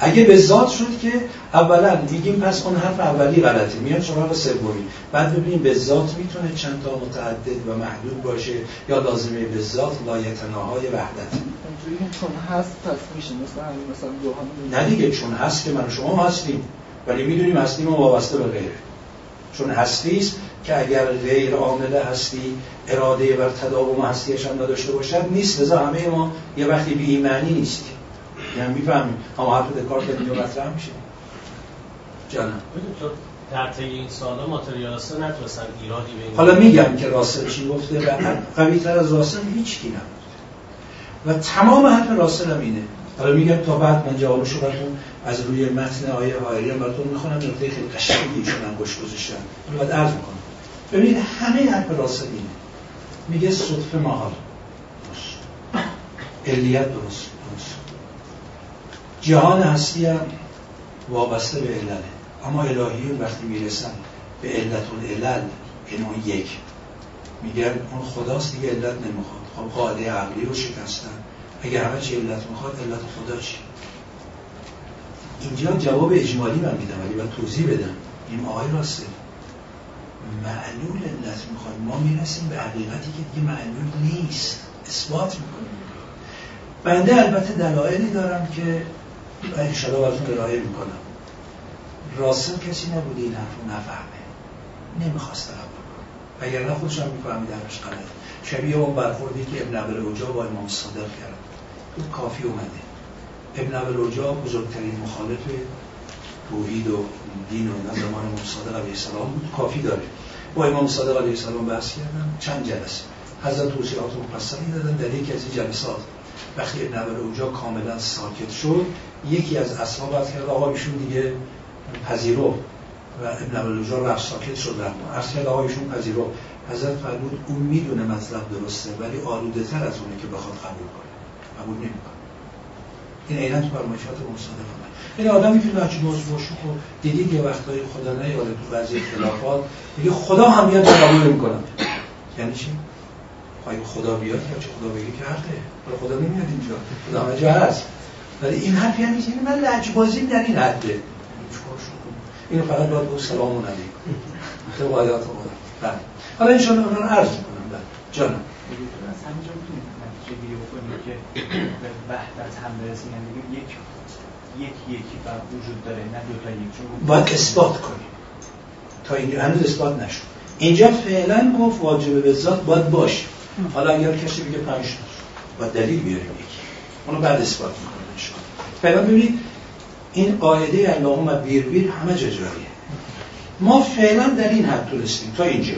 Speaker 3: اگه به ذات شد که اولا میگیم پس اون حرف اولی غلطه. میاد سراغ سومی. بعد ببینیم به ذات می‌تونه چند تا متعدد و محدود باشه یا لازمه به ذات لایتناهای وحدت.
Speaker 6: چون هست پس میشه. مثلا مثلا
Speaker 3: نه دیگه چون هست که من شما هستیم. ولی می‌دونیم هستیم و وابسته به غیره. چون هستی است که اگر غیر عامل هستی اراده بر تداوم هستیش هم نداشته باشد نیست. لذا همه ما یه وقتی بی ایمانی نیستیم. یعنی می‌فهمیم اما حرف دکارت اینجا مطرح میشه. جانم.
Speaker 7: در طی این سالا ماتریالیستا نتونستن ایرادی به
Speaker 3: حالا میگم که راسل چی گفته و قوی تر از راسل هیچ کی و تمام حرف راسل هم اینه. حالا میگم تا بعد من جوابشو براتون از روی متن آیه هایری هم براتون می‌خونم. نقطه خیلی قشنگی ایشون هم گوش گذاشتن. بعد عرض می‌کنم. ببینید همه حرف راسل اینه. میگه صدف محال علیت درست درست. جهان هستی هم وابسته به علله. اما الهی وقتی می‌رسن به علت العلل یعنی اون یک. میگن اون خداست دیگه علت نمی‌خواد. خب قاعده عقلی رو شکستن. اگر همه چی علت می‌خواد علت خدا چی؟ اینجا جواب اجمالی من میدم ولی من توضیح بدم. این آقای راسته. معلول علت می‌خواد ما می‌رسیم به حقیقتی که دیگه معلول نیست. اثبات می‌کنیم. بنده البته دلایلی دارم که انشاءالله براتون ارائه می‌کنم. راسل کسی نبوده این حرف رو نفهمه. نمی‌خواست قبول کنه. اگر نه خودش هم می‌فهمی درش غلط. شبیه اون برخوردی که ابن عبل اوجا با امام صادق کرد. تو کافی اومده. ابن عبل اوجا بزرگترین مخالف توحید و دین و زمان امام صادق علیه السلام بود. کافی داره. با امام صادق علیه السلام بحث کردن چند جلسه. حضرت توصیحات مفصلی دادن. در یکی از این جلسات وقتی ابن اوجا کاملا ساکت شد یکی از اصحاب عرض کرد آقا ایشون دیگه پذیرو. و ابن عبل اوجا رفت ساکت شد رفت. عرض کرد آقا ایشون پذیرو. حضرت فرمود اون می‌دونه مطلب درسته ولی آلوده تر از اونه که بخواد قبول کنه. قبول نمی‌کنه. این عینا تو فرمایشات مصادف این آدم می‌تونه هرچی موضوع باشه و دیدید یه وقتایی خدا نیاره تو بعضی اختلافات میگه خدا هم میاد قبول نمی‌کنه یعنی چی؟ خواهی خدا بیاد؟ یا چه خدا بگی که حقه خدا نمیاد اینجا. خدا همه جا هست. ولی این حرف یعنی چی من لجبازی در این حده. اینو فقط باید گفت سلام علیکم. تو قایات خدا. بله. حالا این شما اون عرض می‌کنم. بله. جانم.
Speaker 5: که وحدت هم برسیم یعنی یک یک یکی بر وجود داره نه دو تا یک.
Speaker 3: باید اثبات کنیم. تا اینجا هنوز اثبات نشد. اینجا فعلا گفت واجب به ذات باید باشه. حالا اگر کسی بگه پنج باید دلیل بیاریم یکی. اونو بعد اثبات می‌کنه فعلا ببینید این قاعده اللهم بیر بیر همه جا جاریه. ما فعلا در این حد تونستیم. تا اینجا.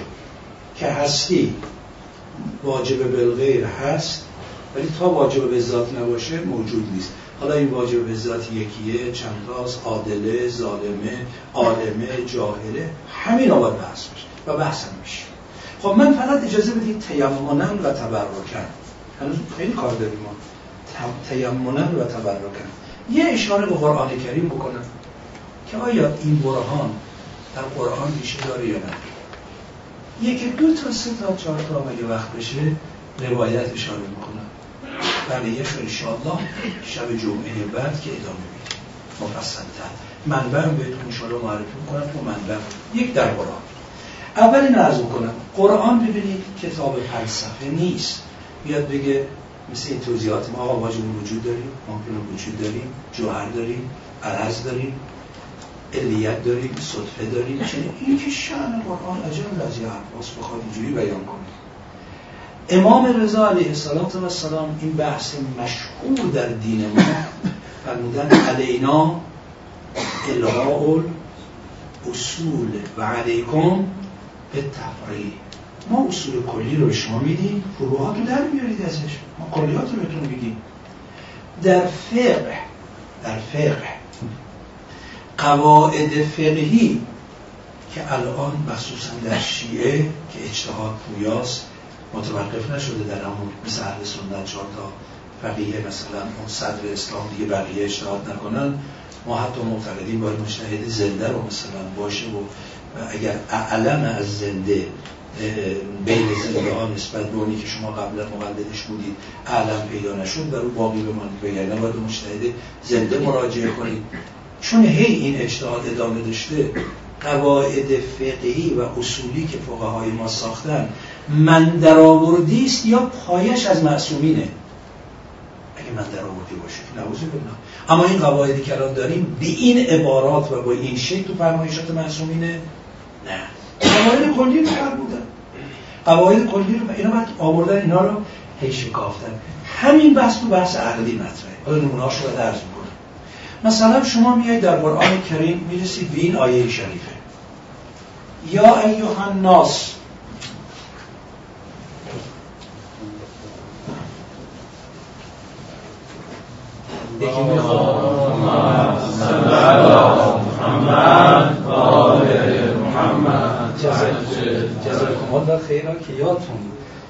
Speaker 3: که هستی واجب بالغیر هست ولی تا واجب به ذات نباشه موجود نیست. حالا این واجب ذات یکیه چندتاست عادله ظالمه عالمه جاهله همین آباد بحث میشه و بحث میشه. خب من فقط اجازه بدید تیمونن و تبرکن. هنوز خیلی کار داریم ما. تیمونن و تبرکن. یه اشاره به قرآن کریم بکنم که آیا این برهان در قرآن ریشه داره یا نه؟ یکی دو تا سه تا چهار تا اگه وقت بشه روایت اشاره می‌کنم. بقیهش رو انشاءالله شب جمعه بعد که ادامه میدیم. مفصلتر. منبع رو بهتون انشاءالله معرفی می‌کنم تو منبع یک در قرآن. اول عرض کنم قرآن ببینید کتاب فلسفه نیست. بیاد بگه مثل این توضیحات ما آقا واجب وجود داریم ممکن وجود داریم جوهر داریم عرض داریم علیت داریم صدفه داریم چنین این که شأن قرآن عجب یه عباس بخواد اینجوری بیان کنه. امام رضا علیه السلام این بحث مشهور در دین ما فرمودن علینا الغاء اصول و علیکم به تفریح ما اصول کلی رو به شما میدیم فروعات رو در بیارید ازش. ما کلیات رو بهتون میگیم. در فقه در فقه قواعد فقهی که الان مخصوصا در شیعه که اجتهاد پویاست متوقف نشده در همون مثل اهل سنت چهار تا فقیه مثلا اون صدر اسلام دیگه بقیه اجتهاد نکنن. ما حتی معتقدیم باید مجتهد زنده رو مثلا باشه و اگر علم از زنده بین زنده ها نسبت به اونی که شما قبلا مقلدش بودید علم پیدا نشد در او باقی بمانید بگردن باید مجتهد زنده مراجعه کنید. چون هی این اجتهاد ادامه داشته قواعد فقهی و اصولی که فقهای ما ساختن من در است یا پایش از معصومینه؟ اگه من در آوردی باشه. نعوذ بالله. اما این قواعدی که الان داریم به این عبارات و با این شکل تو فرمایشات معصومینه؟ نه. قواعد کلی رو کار بودن. قواعد کلی رو اینا بعد آوردن اینا رو هی شکافتن. همین بحث تو بحث عقلی مطرحه. حالا نمونه‌اش رو درس می‌کنم مثلا شما میایید در قرآن کریم می‌رسید به این آیه شریفه. یا ایها الناس یکی می‌خواد جزاکم الله خیرا که یادتون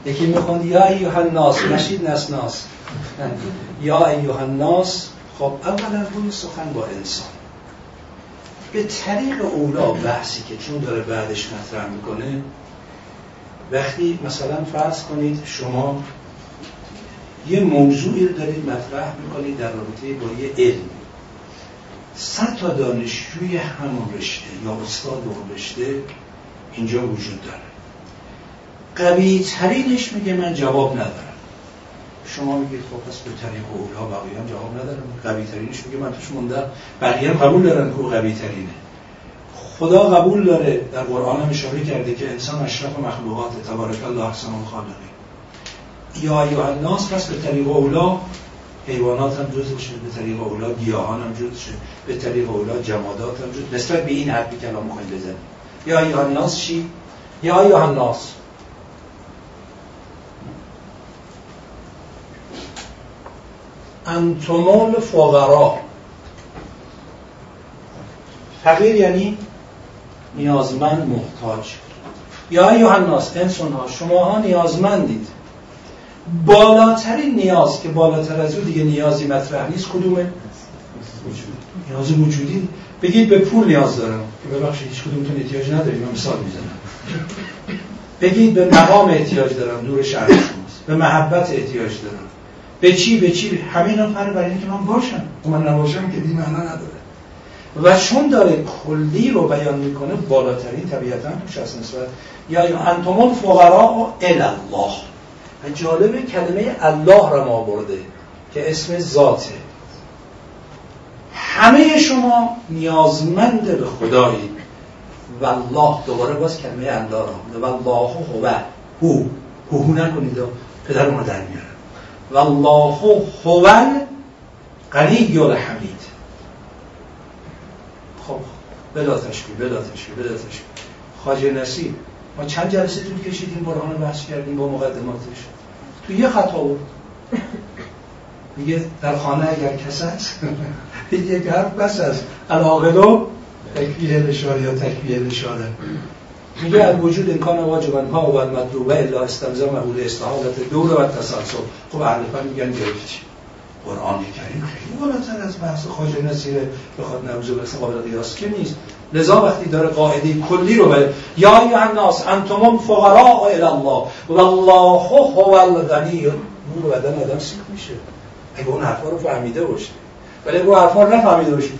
Speaker 3: یکی می‌خوند یا ایوه الناس نشید نسناس یا ایوه الناس خب اولا روی سخن با انسان به طریق اولا بحثی که چون داره بعدش مطرح می‌کنه وقتی مثلا فرض کنید شما یه موضوعی رو دارید مطرح می‌کنید در رابطه با یه علم. صد تا دانشجوی همون رشته یا استاد اون رشته اینجا وجود داره. قوی ترینش میگه من جواب ندارم. شما میگید خب پس به طریق اولا بقیه هم جواب ندارم قوی ترینش میگه من توش موندم. بقیه هم قبول دارن که او قوی ترینه خدا قبول داره. در قرآن هم اشاره کرده که انسان اشرف مخلوقات. تبارک الله احسن الخالقین. یا ایوه الناس پس به طریق اولا حیوانات هم جز بشه به طریق اولا گیاهان هم جز بشه به طریق اولا جمادات هم جز نسبت به این حرفی کلام می‌خوایم بزنیم. یا ایوه الناس چی؟ یا ایوه الناس؟ انتمال فقرا. فقیر یعنی نیازمند محتاج. یا ایوه الناس انسان ها شما ها نیازمندید. بالاترین نیاز که بالاتر از او دیگه نیازی مطرح نیست کدومه؟ نیاز وجودی. بگید به پول نیاز دارم. که ببخشید هیچ کدومتون احتیاج نداریم من مثال می‌زنم. بگید به مقام احتیاج دارم دور شهر شماست. به محبت احتیاج دارم. به چی به چی؟ همین هم فرق برای اینکه من باشم. و من نباشم که دیگه معنا نداره. و چون داره کلی رو بیان می‌کنه بالاترین طبیعتا توش از نسبت. یا انتم فقرا الله. و جالب کلمه الله را ما برده که اسم ذاته. همه شما نیازمند به خدایید. و الله دوباره باز کلمه الله را. و الله هو. هو. هو نکنید پدر ما در میارم و الله هو غنی حمید خب بلا تشبیه بلا تشبیه بلا تشبیه. خاجه نصیب ما چند جلسه طول کشیدیم برهان بحث کردیم با مقدماتش تو یه خطا بود. میگه در خانه اگر هست یک حرف بس است العاقلو تکبیه لشاره یا تکبیه لشاره میگه از وجود امکان واجبن ها و مطلوبه الا استلزم محول استحالت دور و تسلسل. خب اهل میگن گرفتی قرآن کریم خیلی بالاتر از بحث خواجه نصیره بخواد نوزه برسه قابل قیاس که نیست. لذا وقتی داره قاعده کلی رو به یا ایها الناس انتم فقراء الى الله. والله هو الغنی. نور بدن آدم سیک میشه. اگه اون حرفا رو فهمیده باشه ولی اگه اون حرفا رو نفهمیده باشه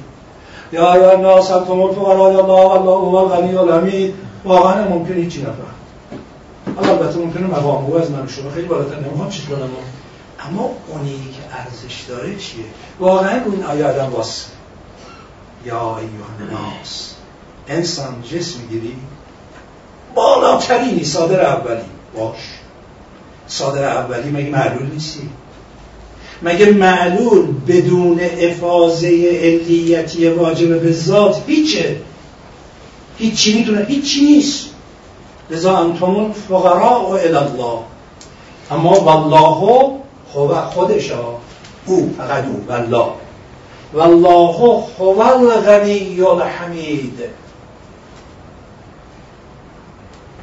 Speaker 3: یا ایها الناس انتم فقراء الى الله. والله هو الغنی الحمید واقعا ممکنه هیچی نفهم البته ممکنه مقام او از من شما خیلی بالاتر نمی‌خوام چیز کنم. اما اونی که ارزش داره چیه؟ واقعا اون آیا آدم واس یا ایوه ناس انسان جسم می‌گیری بالاترینی صادر اولی. باش. صادر اولی مگه معلول نیستی؟ مگه معلول بدون افاظه علیتی واجب به ذات هیچه؟ هیچی می‌دونه. هیچی نیست. لذا انتم فقراء و الله. اما والله هو خودش. او فقط او. والله. والله هو الغنی الحمید.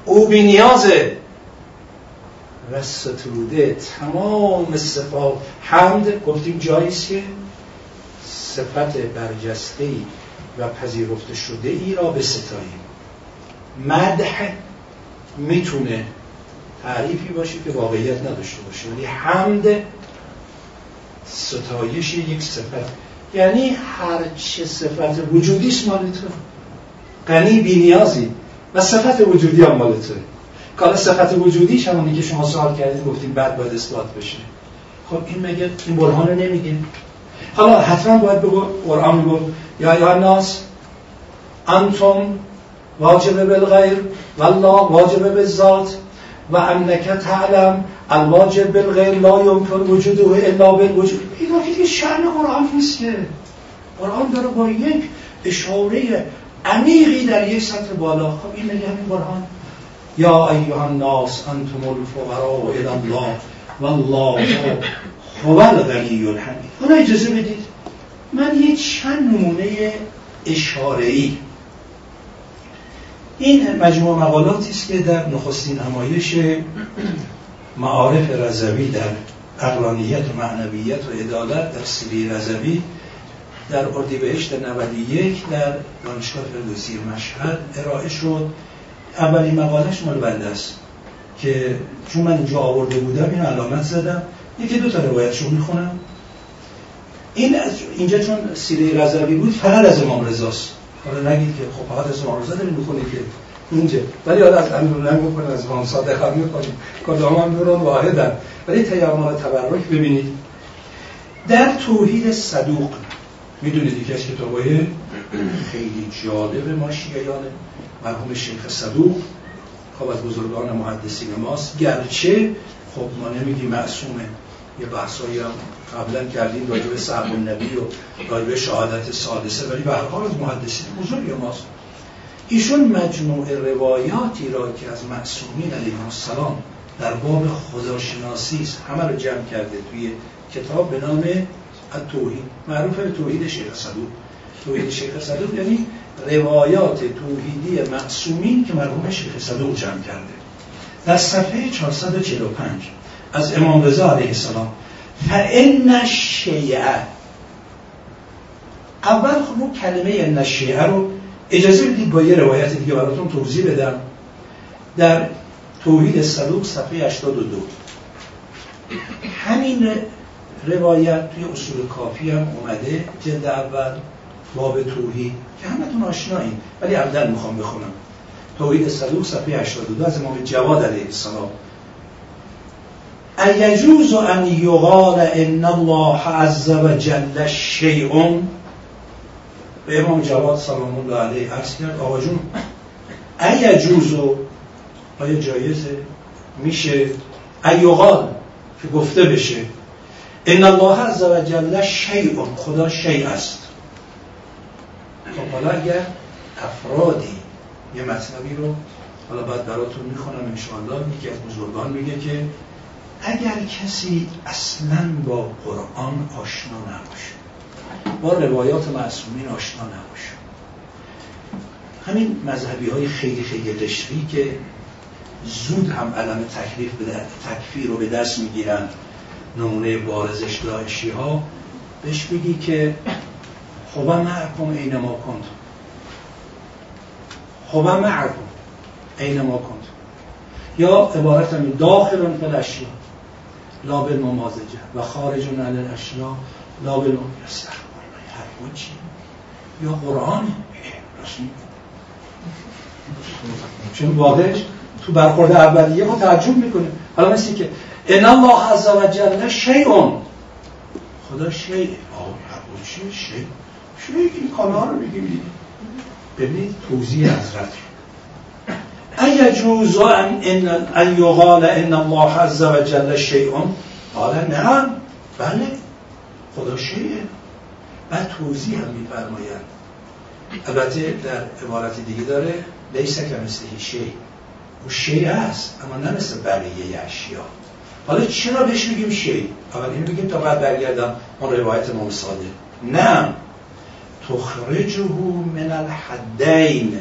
Speaker 3: او بی نیازه و ستوده تمام صفات. حمد گفتیم جاییست که صفت برجسته و پذیرفته شده ای را به ستاییم. مدح می‌تونه تعریفی باشه که واقعیت نداشته باشه. یعنی حمد ستایش یک صفت. یعنی هر چه صفت وجودی است مال تو غنی بینیازی و صفت وجودی هم مال تو کالا صفت وجودیش همونی که شما سوال کردید گفتیم بعد باید اثبات بشه. خب این مگه این برهان رو نمیگه حالا حتما باید بگو قرآن میگو یا یا ناس انتم واجب بالغیر والله واجب بالذات و انک تعلم الواجب بالغیر لا یمکن وجوده الا بالوجود. این که شأن قرآن نیست که. قرآن داره با یک اشاره عمیقی در یک سطر بالا. خب این میگه همین قرآن. یا ایها الناس انتم الفقراء الى الله والله هو الغنی الحمید. اون اجازه بدید. من یه چند نمونه اشاره ای این مجموع مقالاتی است که در نخستین همایش معارف رضوی در اقلانیت و معنویت و عدالت در سیری رضوی در اردیبهشت 91 در دانشگاه فردوسی مشهد ارائه شد. اولین مقالش مال بنده است که چون من اینجا آورده بودم این علامت زدم. یکی دو تا روایتشو می‌خونم. این اینجا چون سیره رضوی بود فقط از امام رضاست حالا نگید که خب فقط از امام رضا داریم که اینجا. ولی حالا از امیرالله می‌کنه از امام صادق هم می‌کنیم کدام هم نورون واحدن. ولی تیامال تبرک ببینید. در توحید صدوق می‌دونید یکی از کتابای خیلی جالب ما شیعیانه مرحوم شیخ صدوق خب از بزرگان محدثین ماست. گرچه خب ما نمیگیم معصومه. یه بحثایی هم قبلا کردیم راجع به صحب النبی و راجع به شهادت سادسه ولی به هر حال از محدثین بزرگ ماست. ایشون مجموع روایاتی را که از معصومین علیه السلام در باب خداشناسی است همه رو جمع کرده توی کتاب به نام توحید معروف توحید شیخ صدوق. توحید شیخ صدوق یعنی روایات توحیدی معصومین که مرحوم شیخ صدوق جمع کرده. در صفحه 445 از امام رضا علیه السلام فان شیعه اول خب کلمه نشیعه رو اجازه بدید با یه روایت دیگه براتون توضیح بدم. در توحید صدوق صفحه 82 همین روایت توی اصول کافی هم اومده جلد اول باب توحید که همتون آشنایید ولی عبدال می‌خوام بخونم. توحید صدوق صفحه 82 از امام جواد علیه السلام. ایجوز ان یقال ان الله عز و جل شیء به امام جواد سلام الله علیه عرض کرد آقا جون ایجوز آیا جایزه؟ میشه. ایقال که گفته بشه. ان الله عز و جل شیء خدا شیء است. خب حالا اگر افرادی یه مطلبی رو حالا بعد براتون می‌خونم انشاءالله یکی از بزرگان میگه که اگر کسی اصلا با قرآن آشنا نباشه با روایات معصومین آشنا نباشه. همین مذهبی های خیلی خیلی قشری که زود هم علم تکلیف تکفیر رو به دست می‌گیرن. نمونه بارزش داعشی ها بهش بگی که خب معکم عین ما کنت خب معکم عین ما کنت یا عبارت همین داخل فل اشیا لا بالممازجه و خارج عن الاشیا لا بالممازجه حرفون چی؟ یا قرآن؟ چون واقعش تو برخورد اولیه ما تعجب می‌کنه حالا مثل که ان الله عز و جل شیء. خدا شیء. آه چیه؟ شیء. شیء کالا رو بگیم ببینید توضیح حضرت. ايجوز ان ان يقال ان الله عز وجل شيء قال نعم بله. خدا شیعه بعد توضیح هم میفرمایند البته در عبارت دیگه داره لیس که مثل شی او شی است اما نه مثل بقیه اشیا حالا چرا بهش میگیم شی؟ اول اینو بگیم تا بعد برگردم. اون روایت امام نه. تخرجه من الحدین.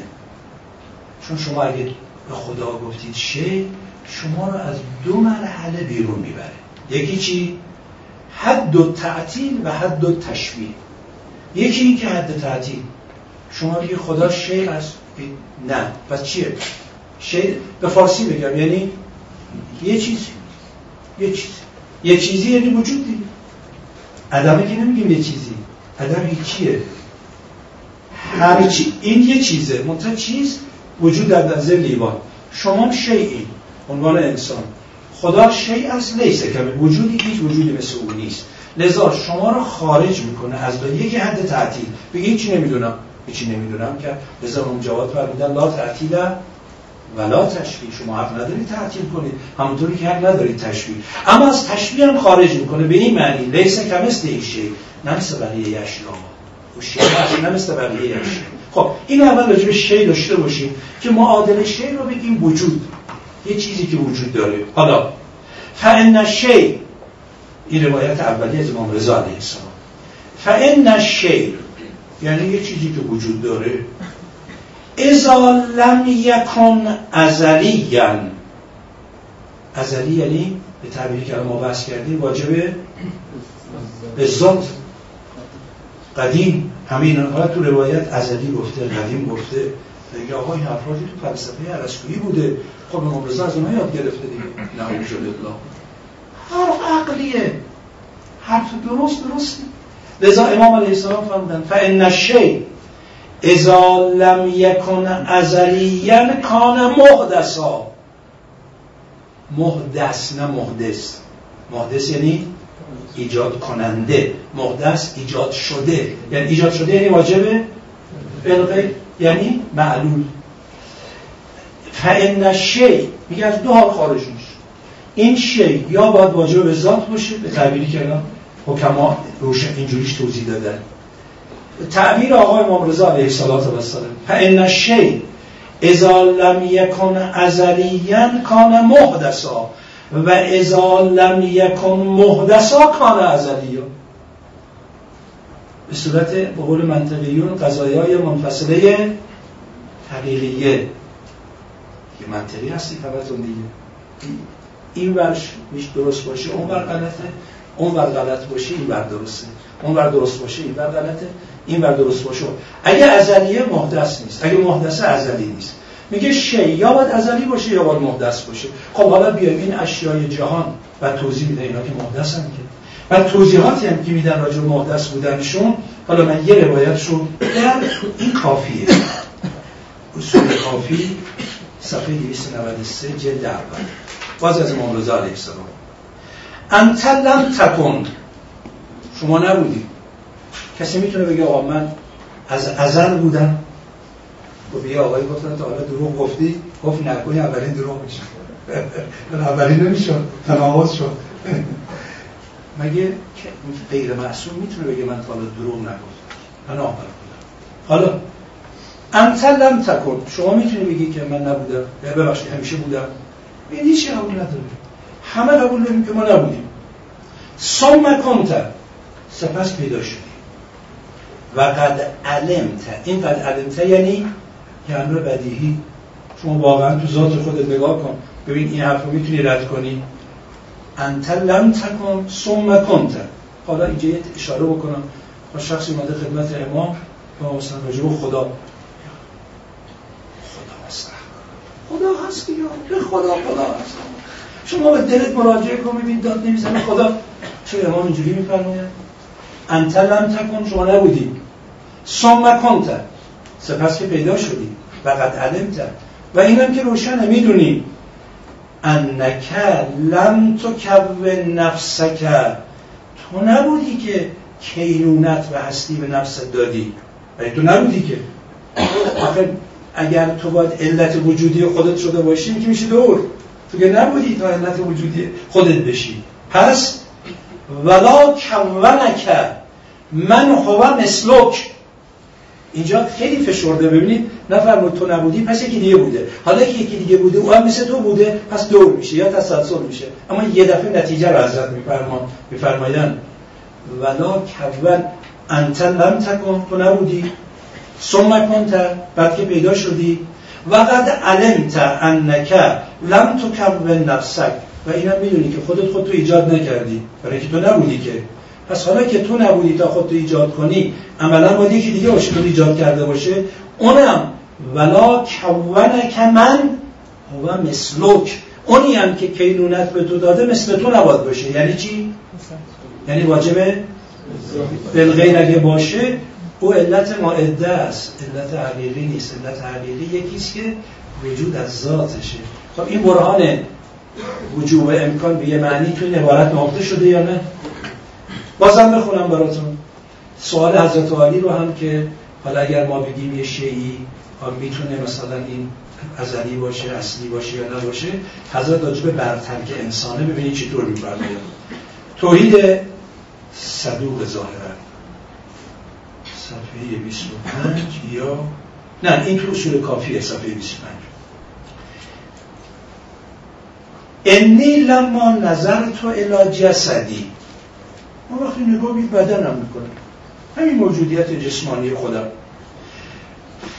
Speaker 3: چون شما اگه به خدا گفتید شی شما رو از دو مرحله بیرون می‌بره. یکی چی؟ حد و تعطیل و حد و تشبیه یکی این که حد تعطیل. شما بگید خدا شی است نه. پس چیه؟ شی به فارسی بگم. یعنی یه چیزی. یه چیزی یه چیزی یعنی وجود دیگه عدمه که نمیگیم یه چیزی. عدم چیه؟ هر چی این یه چیزه. منتها چیز وجود در نظر لیوان. شما شیعی عنوان انسان. خدا شیء از لیسه که وجودی هیچ وجودی مثل او نیست. لذا شما رو خارج می‌کنه از به یکی حد تعطیل. بگی چی نمی‌دونم. هیچی نمی‌دونم که لذا اون جواد فرمودن لا تعطیل ولا تشبیه شما حق ندارید تعطیل کنید. همونطوری که حق ندارید تشبیه اما از تشبیه هم خارج می‌کنه. به این معنی لیسه که مثل این شی. نه مثل بقیه اشیا و شی نه مثل بقیه خب این اول راجع به شی داشته باشیم که معادل شی رو بگیم وجود. یه چیزی که وجود داره. حالا فان شی این روایت اولی از امام رضا علیه السلام. فان شی یعنی یه چیزی که وجود داره. اذا لم یکن ازلیا ازلی یعنی به تعبیری که ما بحث کردیم واجبه به ذات. قدیم همین حالا تو روایت ازلی گفته قدیم گفته. دیگه آقا این افرادی تو فلسفه عرستویی بوده. خب امام رضا از اونها یاد گرفته دیگه. نعوذ الله حرف عقلیه. حرف درست درسته. لذا امام علیه السلام فرمودن فان الشیء اذا لم یکن ازلیا کان محدثا محدث نه محدث محدث یعنی ایجاد کننده. محدث ایجاد شده. یعنی ایجاد شده یعنی واجبه؟ یعنی معلول. فان شی میگه از دو حال خارج میشه. این شی یا باید واجب به ذات باشه به تعبیری کردم حکما روشن اینجوریش توضیح دادن. تعبیر آقای امام رضا علیه السلام فان شی اذا لم یکن ازلیا کان محدثا. و اذا لم یکن محدثا کان ازلیا به صورت به قول منطقیون قضایای منفصله حقیقیه. یه منطقی هستی خبرتون دیگه. این ورش میش درست باشه اون بر غلطه. اون بر غلط باشه این بر درسته. اون بر درست باشه این بر غلطه. این بر درست باشه. اگه ازلیه محدث نیست. اگه محدثه ازلی نیست. میگه شی. یا باید ازلی باشه یا باید محدث باشه. خب حالا بیایم این اشیای جهان و توضیح میده اینا که محدث هم که. و توضیحاتی هم که میدن راجع محدث بودنشون حالا من یه روایتشون در این کافیه. اصول کافی صفحه 293 جلد اول. باز از امام رضا علیه السلام. انت شما نبودی. کسی می‌تونه بگه آقا من از ازل بودم؟ گفت یه آقایی گفتن تا حالا دروغ گفتی؟ گفت نکنی اولین دروغ میشه اولین نمیشون تناقض شد. مگه غیر معصوم می‌تونه بگه من تا حالا دروغ نگفتم؟ پناه بودم. حالا انت لم تکن. شما می‌تونی بگی که من نبودم؟ ببخشید همیشه بودم. این هیچ قبول نداره. همه قبول داریم که ما نبودیم. ثم کنت سپس پیدا شدی و قد علمت. این قد علمت یعنی که امر بدیهی. شما واقعا تو ذات خودت نگاه کن. ببین این حرف رو می‌تونی رد کنی. انت لم تکن ثم کنت. حالا اینجا یه اشاره بکنم. با شخصی اومده خدمت امام. و مثلا راجع خدا. خدا هست که به خدا خدا هست. شما به دلت مراجعه کن. ببین داد نمی‌زنه. خدا. چه امام اینجوری میفرماید؟ انت لم تکن شما نبودی. ثم کنت سپس که پیدا شدی. و قد علمت و اینم که روشنه می‌دونی. انک لم تکون نفسک. تو نبودی که کینونت و هستی به نفست دادی. ولی تو نبودی که. آخه اگر تو باید علت وجودی خودت شده باشی که میشه دور. تو که نبودی تا علت وجودی خودت بشی. پس ولا کونک من هو مثلک اینجا خیلی فشرده. ببینید نفرمود تو نبودی پس یکی دیگه بوده. حالا که یکی دیگه بوده او هم مثل تو بوده پس دور میشه یا تسلسل میشه. اما یه دفعه نتیجه رو حضرت میفرمایند ولا کون انت لم تکن تو نبودی. ثم کنت بعد که پیدا شدی. و قد علمت انک لم تکون نفسک و اینم می‌دونی که خودت خود تو ایجاد نکردی. برای که تو نبودی که. پس حالا که تو نبودی تا خودتو ایجاد کنی عملا باید یکی دیگه باشه تو ایجاد کرده باشه. اونم ولا کونک من هو مسلوک اونی هم که کینونت به تو داده مثل تو نباید باشه. یعنی چی؟ یعنی واجبه بالغیر اگه باشه او علت ماعده است. علت حقیقی نیست. علت حقیقی یکیست که وجود از ذاتشه. خب این برهان وجوب امکان به یه معنی توی عبارت نقطه شده یا نه؟ بازم بخونم براتون. سوال حضرت عالی رو هم که حالا اگر ما بگیم یه شیعی می‌تونه مثلا این ازلی باشه اصلی باشه یا نباشه حضرت راجب برترک انسانه ببینید چطور میفرمایند توحید صدوق ظاهرا. صفحه 25 یا نه این تو اصول کافیه صفحه 25 انی لما نظر تو الی جسدی ما وقتی نگاه بید بدنم می‌کنه. همین موجودیت جسمانی خودم.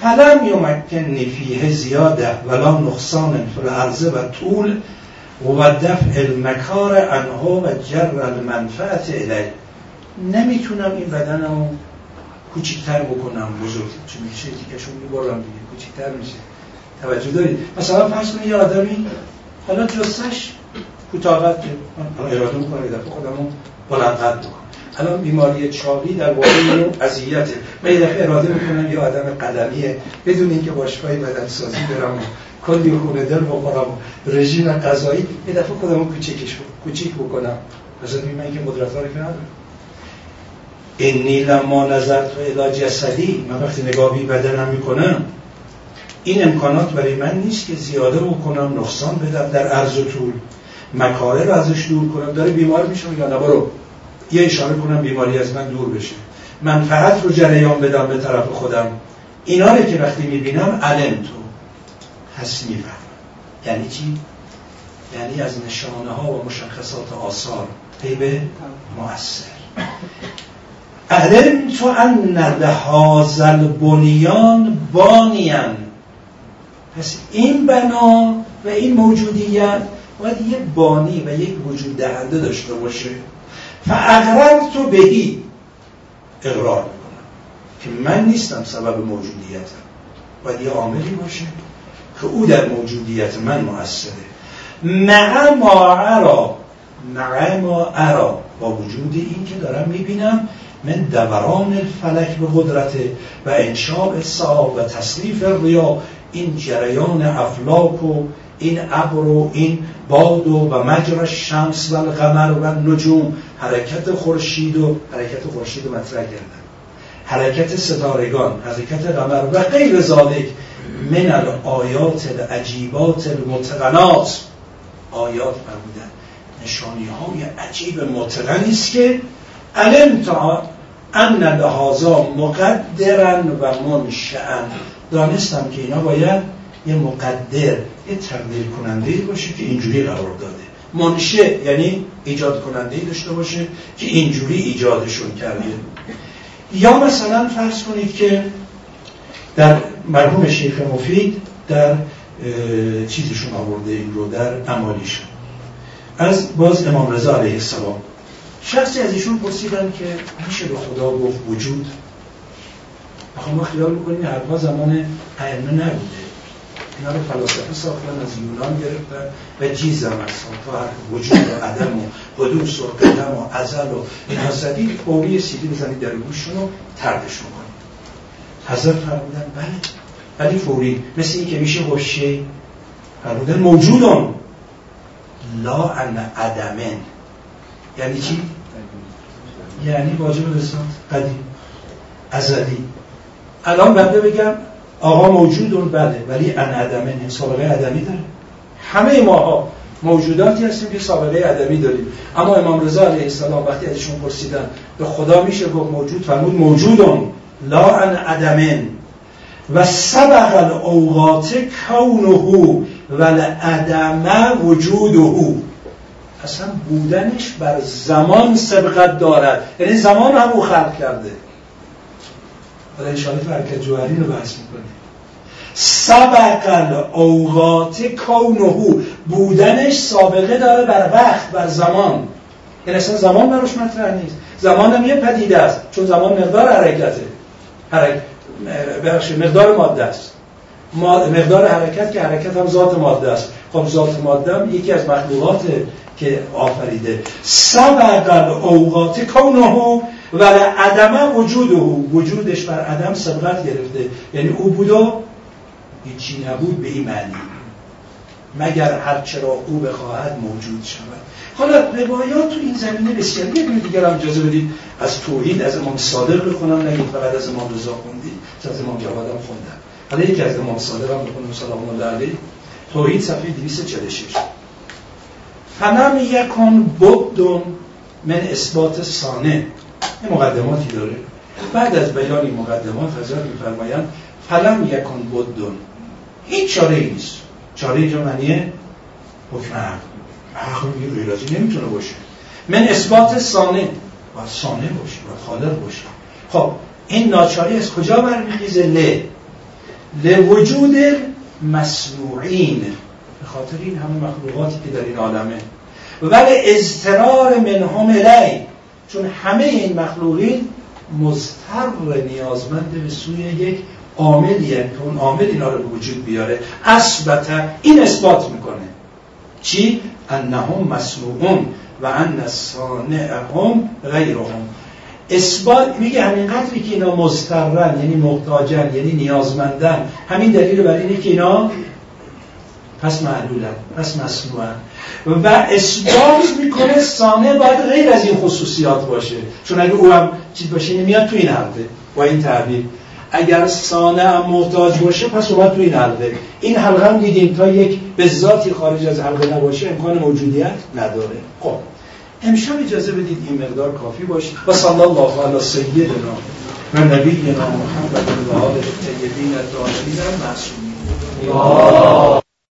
Speaker 3: فلم یمکن فیه زیاده ولا نقصان فی الارض و طول و دفع المکار انها و جر المنفعت الی نمی‌تونم این بدنمو کوچیکتر بکنم. بزرگ چون میشه؟ دیگهشون می‌برم دیگه. کوچیکتر میشه. توجه دارید؟ مثلا فرض کنید یه آدمی حالا جستش کوتاهت اراده می‌کنه دفعه خودمو بلندقد بکنم. الان بیماری چاقی در واقع اذیته. من یه دفعه اراده می‌کنم یه آدم قدمیه بدون اینکه باشگاه بدن سازی برم کلی خونه دل بخورم رژیم غذایی. یه دفعه خودمو کوچیکش کوچیک بکنم. مثلا من که قدرت رو ندارم. انی لما نظر تو الا جسدی. من وقتی نگاه بی بدنم می‌کنم این امکانات برای من نیست که زیاده بکنم نقصان بدم در عرض و طول مکاره رو ازش دور کنم. داره بیمار میشه یا نبارو یه اشاره کنم بیماری از من دور بشه. منفعت رو جریان بدم به طرف خودم. اینا که وقتی می‌بینم علم تو. هست میفهم یعنی چی؟ یعنی از نشانه ها و مشخصات آثار. به مؤثر. علم تو ان لحاظ بنیان بانیان. پس این بنا و این موجودیت باید یک بانی و یک وجود دهنده داشته باشه. فاقرر تو بهی اقرار می‌کنم که من نیستم سبب موجودیتم. باید یه عاملی باشه که او در موجودیت من مؤثره. مع ما ارا مع ما ارا با وجود این که دارم می‌بینم من دوران الفلک به قدرت و انشاء سا و تصریف ریا این جریان افلاک و این ابر و این باد و, و مجرى شمس و القمر و نجوم حرکت خورشید و حرکت خورشید مطرح کردن. حرکت ستارگان حرکت قمر و غیر ذالک من الآیات العجیبات المتقنات. آیات فرمودن نشانی های عجیب متقنی است که علم تا ان لحاظا مقدرن و منشأن دانستم که اینا باید یه مقدر یه تقدیر کننده باشه که اینجوری قرار داده. منشه یعنی ایجاد کننده داشته باشه که اینجوری ایجادشون کرده. یا مثلا فرض کنید که در مرحوم شیخ مفید در چیزشون آورده این رو در امالیشون از باز امام رضا علیه السلام. شخصی از ایشون پرسیدن که میشه به خدا گفت وجود آخه ما خیال می‌کنیم حرفا زمان ائمه نبوده. اینا رو فلاسفه ساختن از یونان گرفتن و جیز هم تا حرف وجود و عدم و حدوث و قدم و ازل و اینا زدید فوری سیدی بزنید در گوششون رو تردشون کنید حضرت فرمودن بله. ولی فوری مثل این که میشه حشه فرمودن موجودان لا ان عدمن یعنی چی؟ یعنی واجب رسالت قدیم. ازلی. الان بنده بگم آقا موجود اون بله ولی ان عدمن سابقه عدمی داره. همه ماها موجوداتی هستیم که سابقه ادبی داریم. اما امام رضا علیه السلام وقتی ازشون پرسیدن به خدا میشه گفت موجود فرمود موجودون لا ان عدمن. و سبق الاوقات کونه و عدم وجوده اصلا بودنش بر زمان سبقت دارد. یعنی زمان هم او خلق کرده. حالا انشاءالله فرکت جوهری رو بحث می‌کنیم. سبق الاوقات کونه بودنش سابقه داره بر وقت بر زمان. یعنی اصلا زمان براش مطرح نیست. زمان هم یه پدیده است چون زمان مقدار حرکته. حرک... مقدار ماده است. مقدار حرکت که حرکت هم ذات ماده است. خب ذات ماده هم یکی از مخلوقات که آفریده. سبق الاوقات کونه و عدم وجوده. وجودش بر عدم سبقت گرفته. یعنی او بودا هیچی نبود به این معنی. مگر هر چرا او بخواهد موجود شود. حالا روایات تو این زمینه بسیار. یه دونه دیگر هم اجازه بدید. از توحید از امام صادق بخونم. نگید فقط از امام رضا خوندید. از امام جواد هم خوندم. حالا یکی از امام صادق هم بخونم. سلام الله علیه. توحید صفحه 246 فنم یکن بدون من اثبات سانه این مقدماتی داره. بعد از بیان این مقدمات حضرت میفرمایند فلم یکن بدون هیچ چاره ای نیست. چاره اینجا معنیه حکم عقل. میگه غیر نمی‌تونه باشه. من اثبات سانه باید سانه باشه باید خالق باشه. خب این ناچاری از کجا برمیخیزه؟ ل. لوجود مسموعین. به خاطر این همه مخلوقاتی که در این عالمه. ولی اضطرار منهم الی چون همه این مخلوقین مضطر نیازمند به سوی یک عاملی که اون عامل اینا رو وجود بیاره. اثبت این اثبات می‌کنه. چی؟ انهم مسموعون و ان صانعهم غیرهم. اثبات میگه همین قدری که اینا مسترن یعنی محتاجن یعنی نیازمندن. همین دلیل بر اینه که اینا پس معلولن پس مصنوعن و اثبات می‌کنه سانه باید غیر از این خصوصیات باشه. چون اگه او هم چیز باشه نمیاد تو این حرفه با این تعبیر. اگر سانه هم محتاج باشه پس اومد تو این حلقه. این حلقه هم دیدیم تا یک به ذاتی خارج از حلقه نباشه امکان موجودیت نداره. خب امشب اجازه بدید این مقدار کافی باشه و صلی الله علی سیدنا و نبینا محمد و آل الطیبین الطاهرین المعصومین.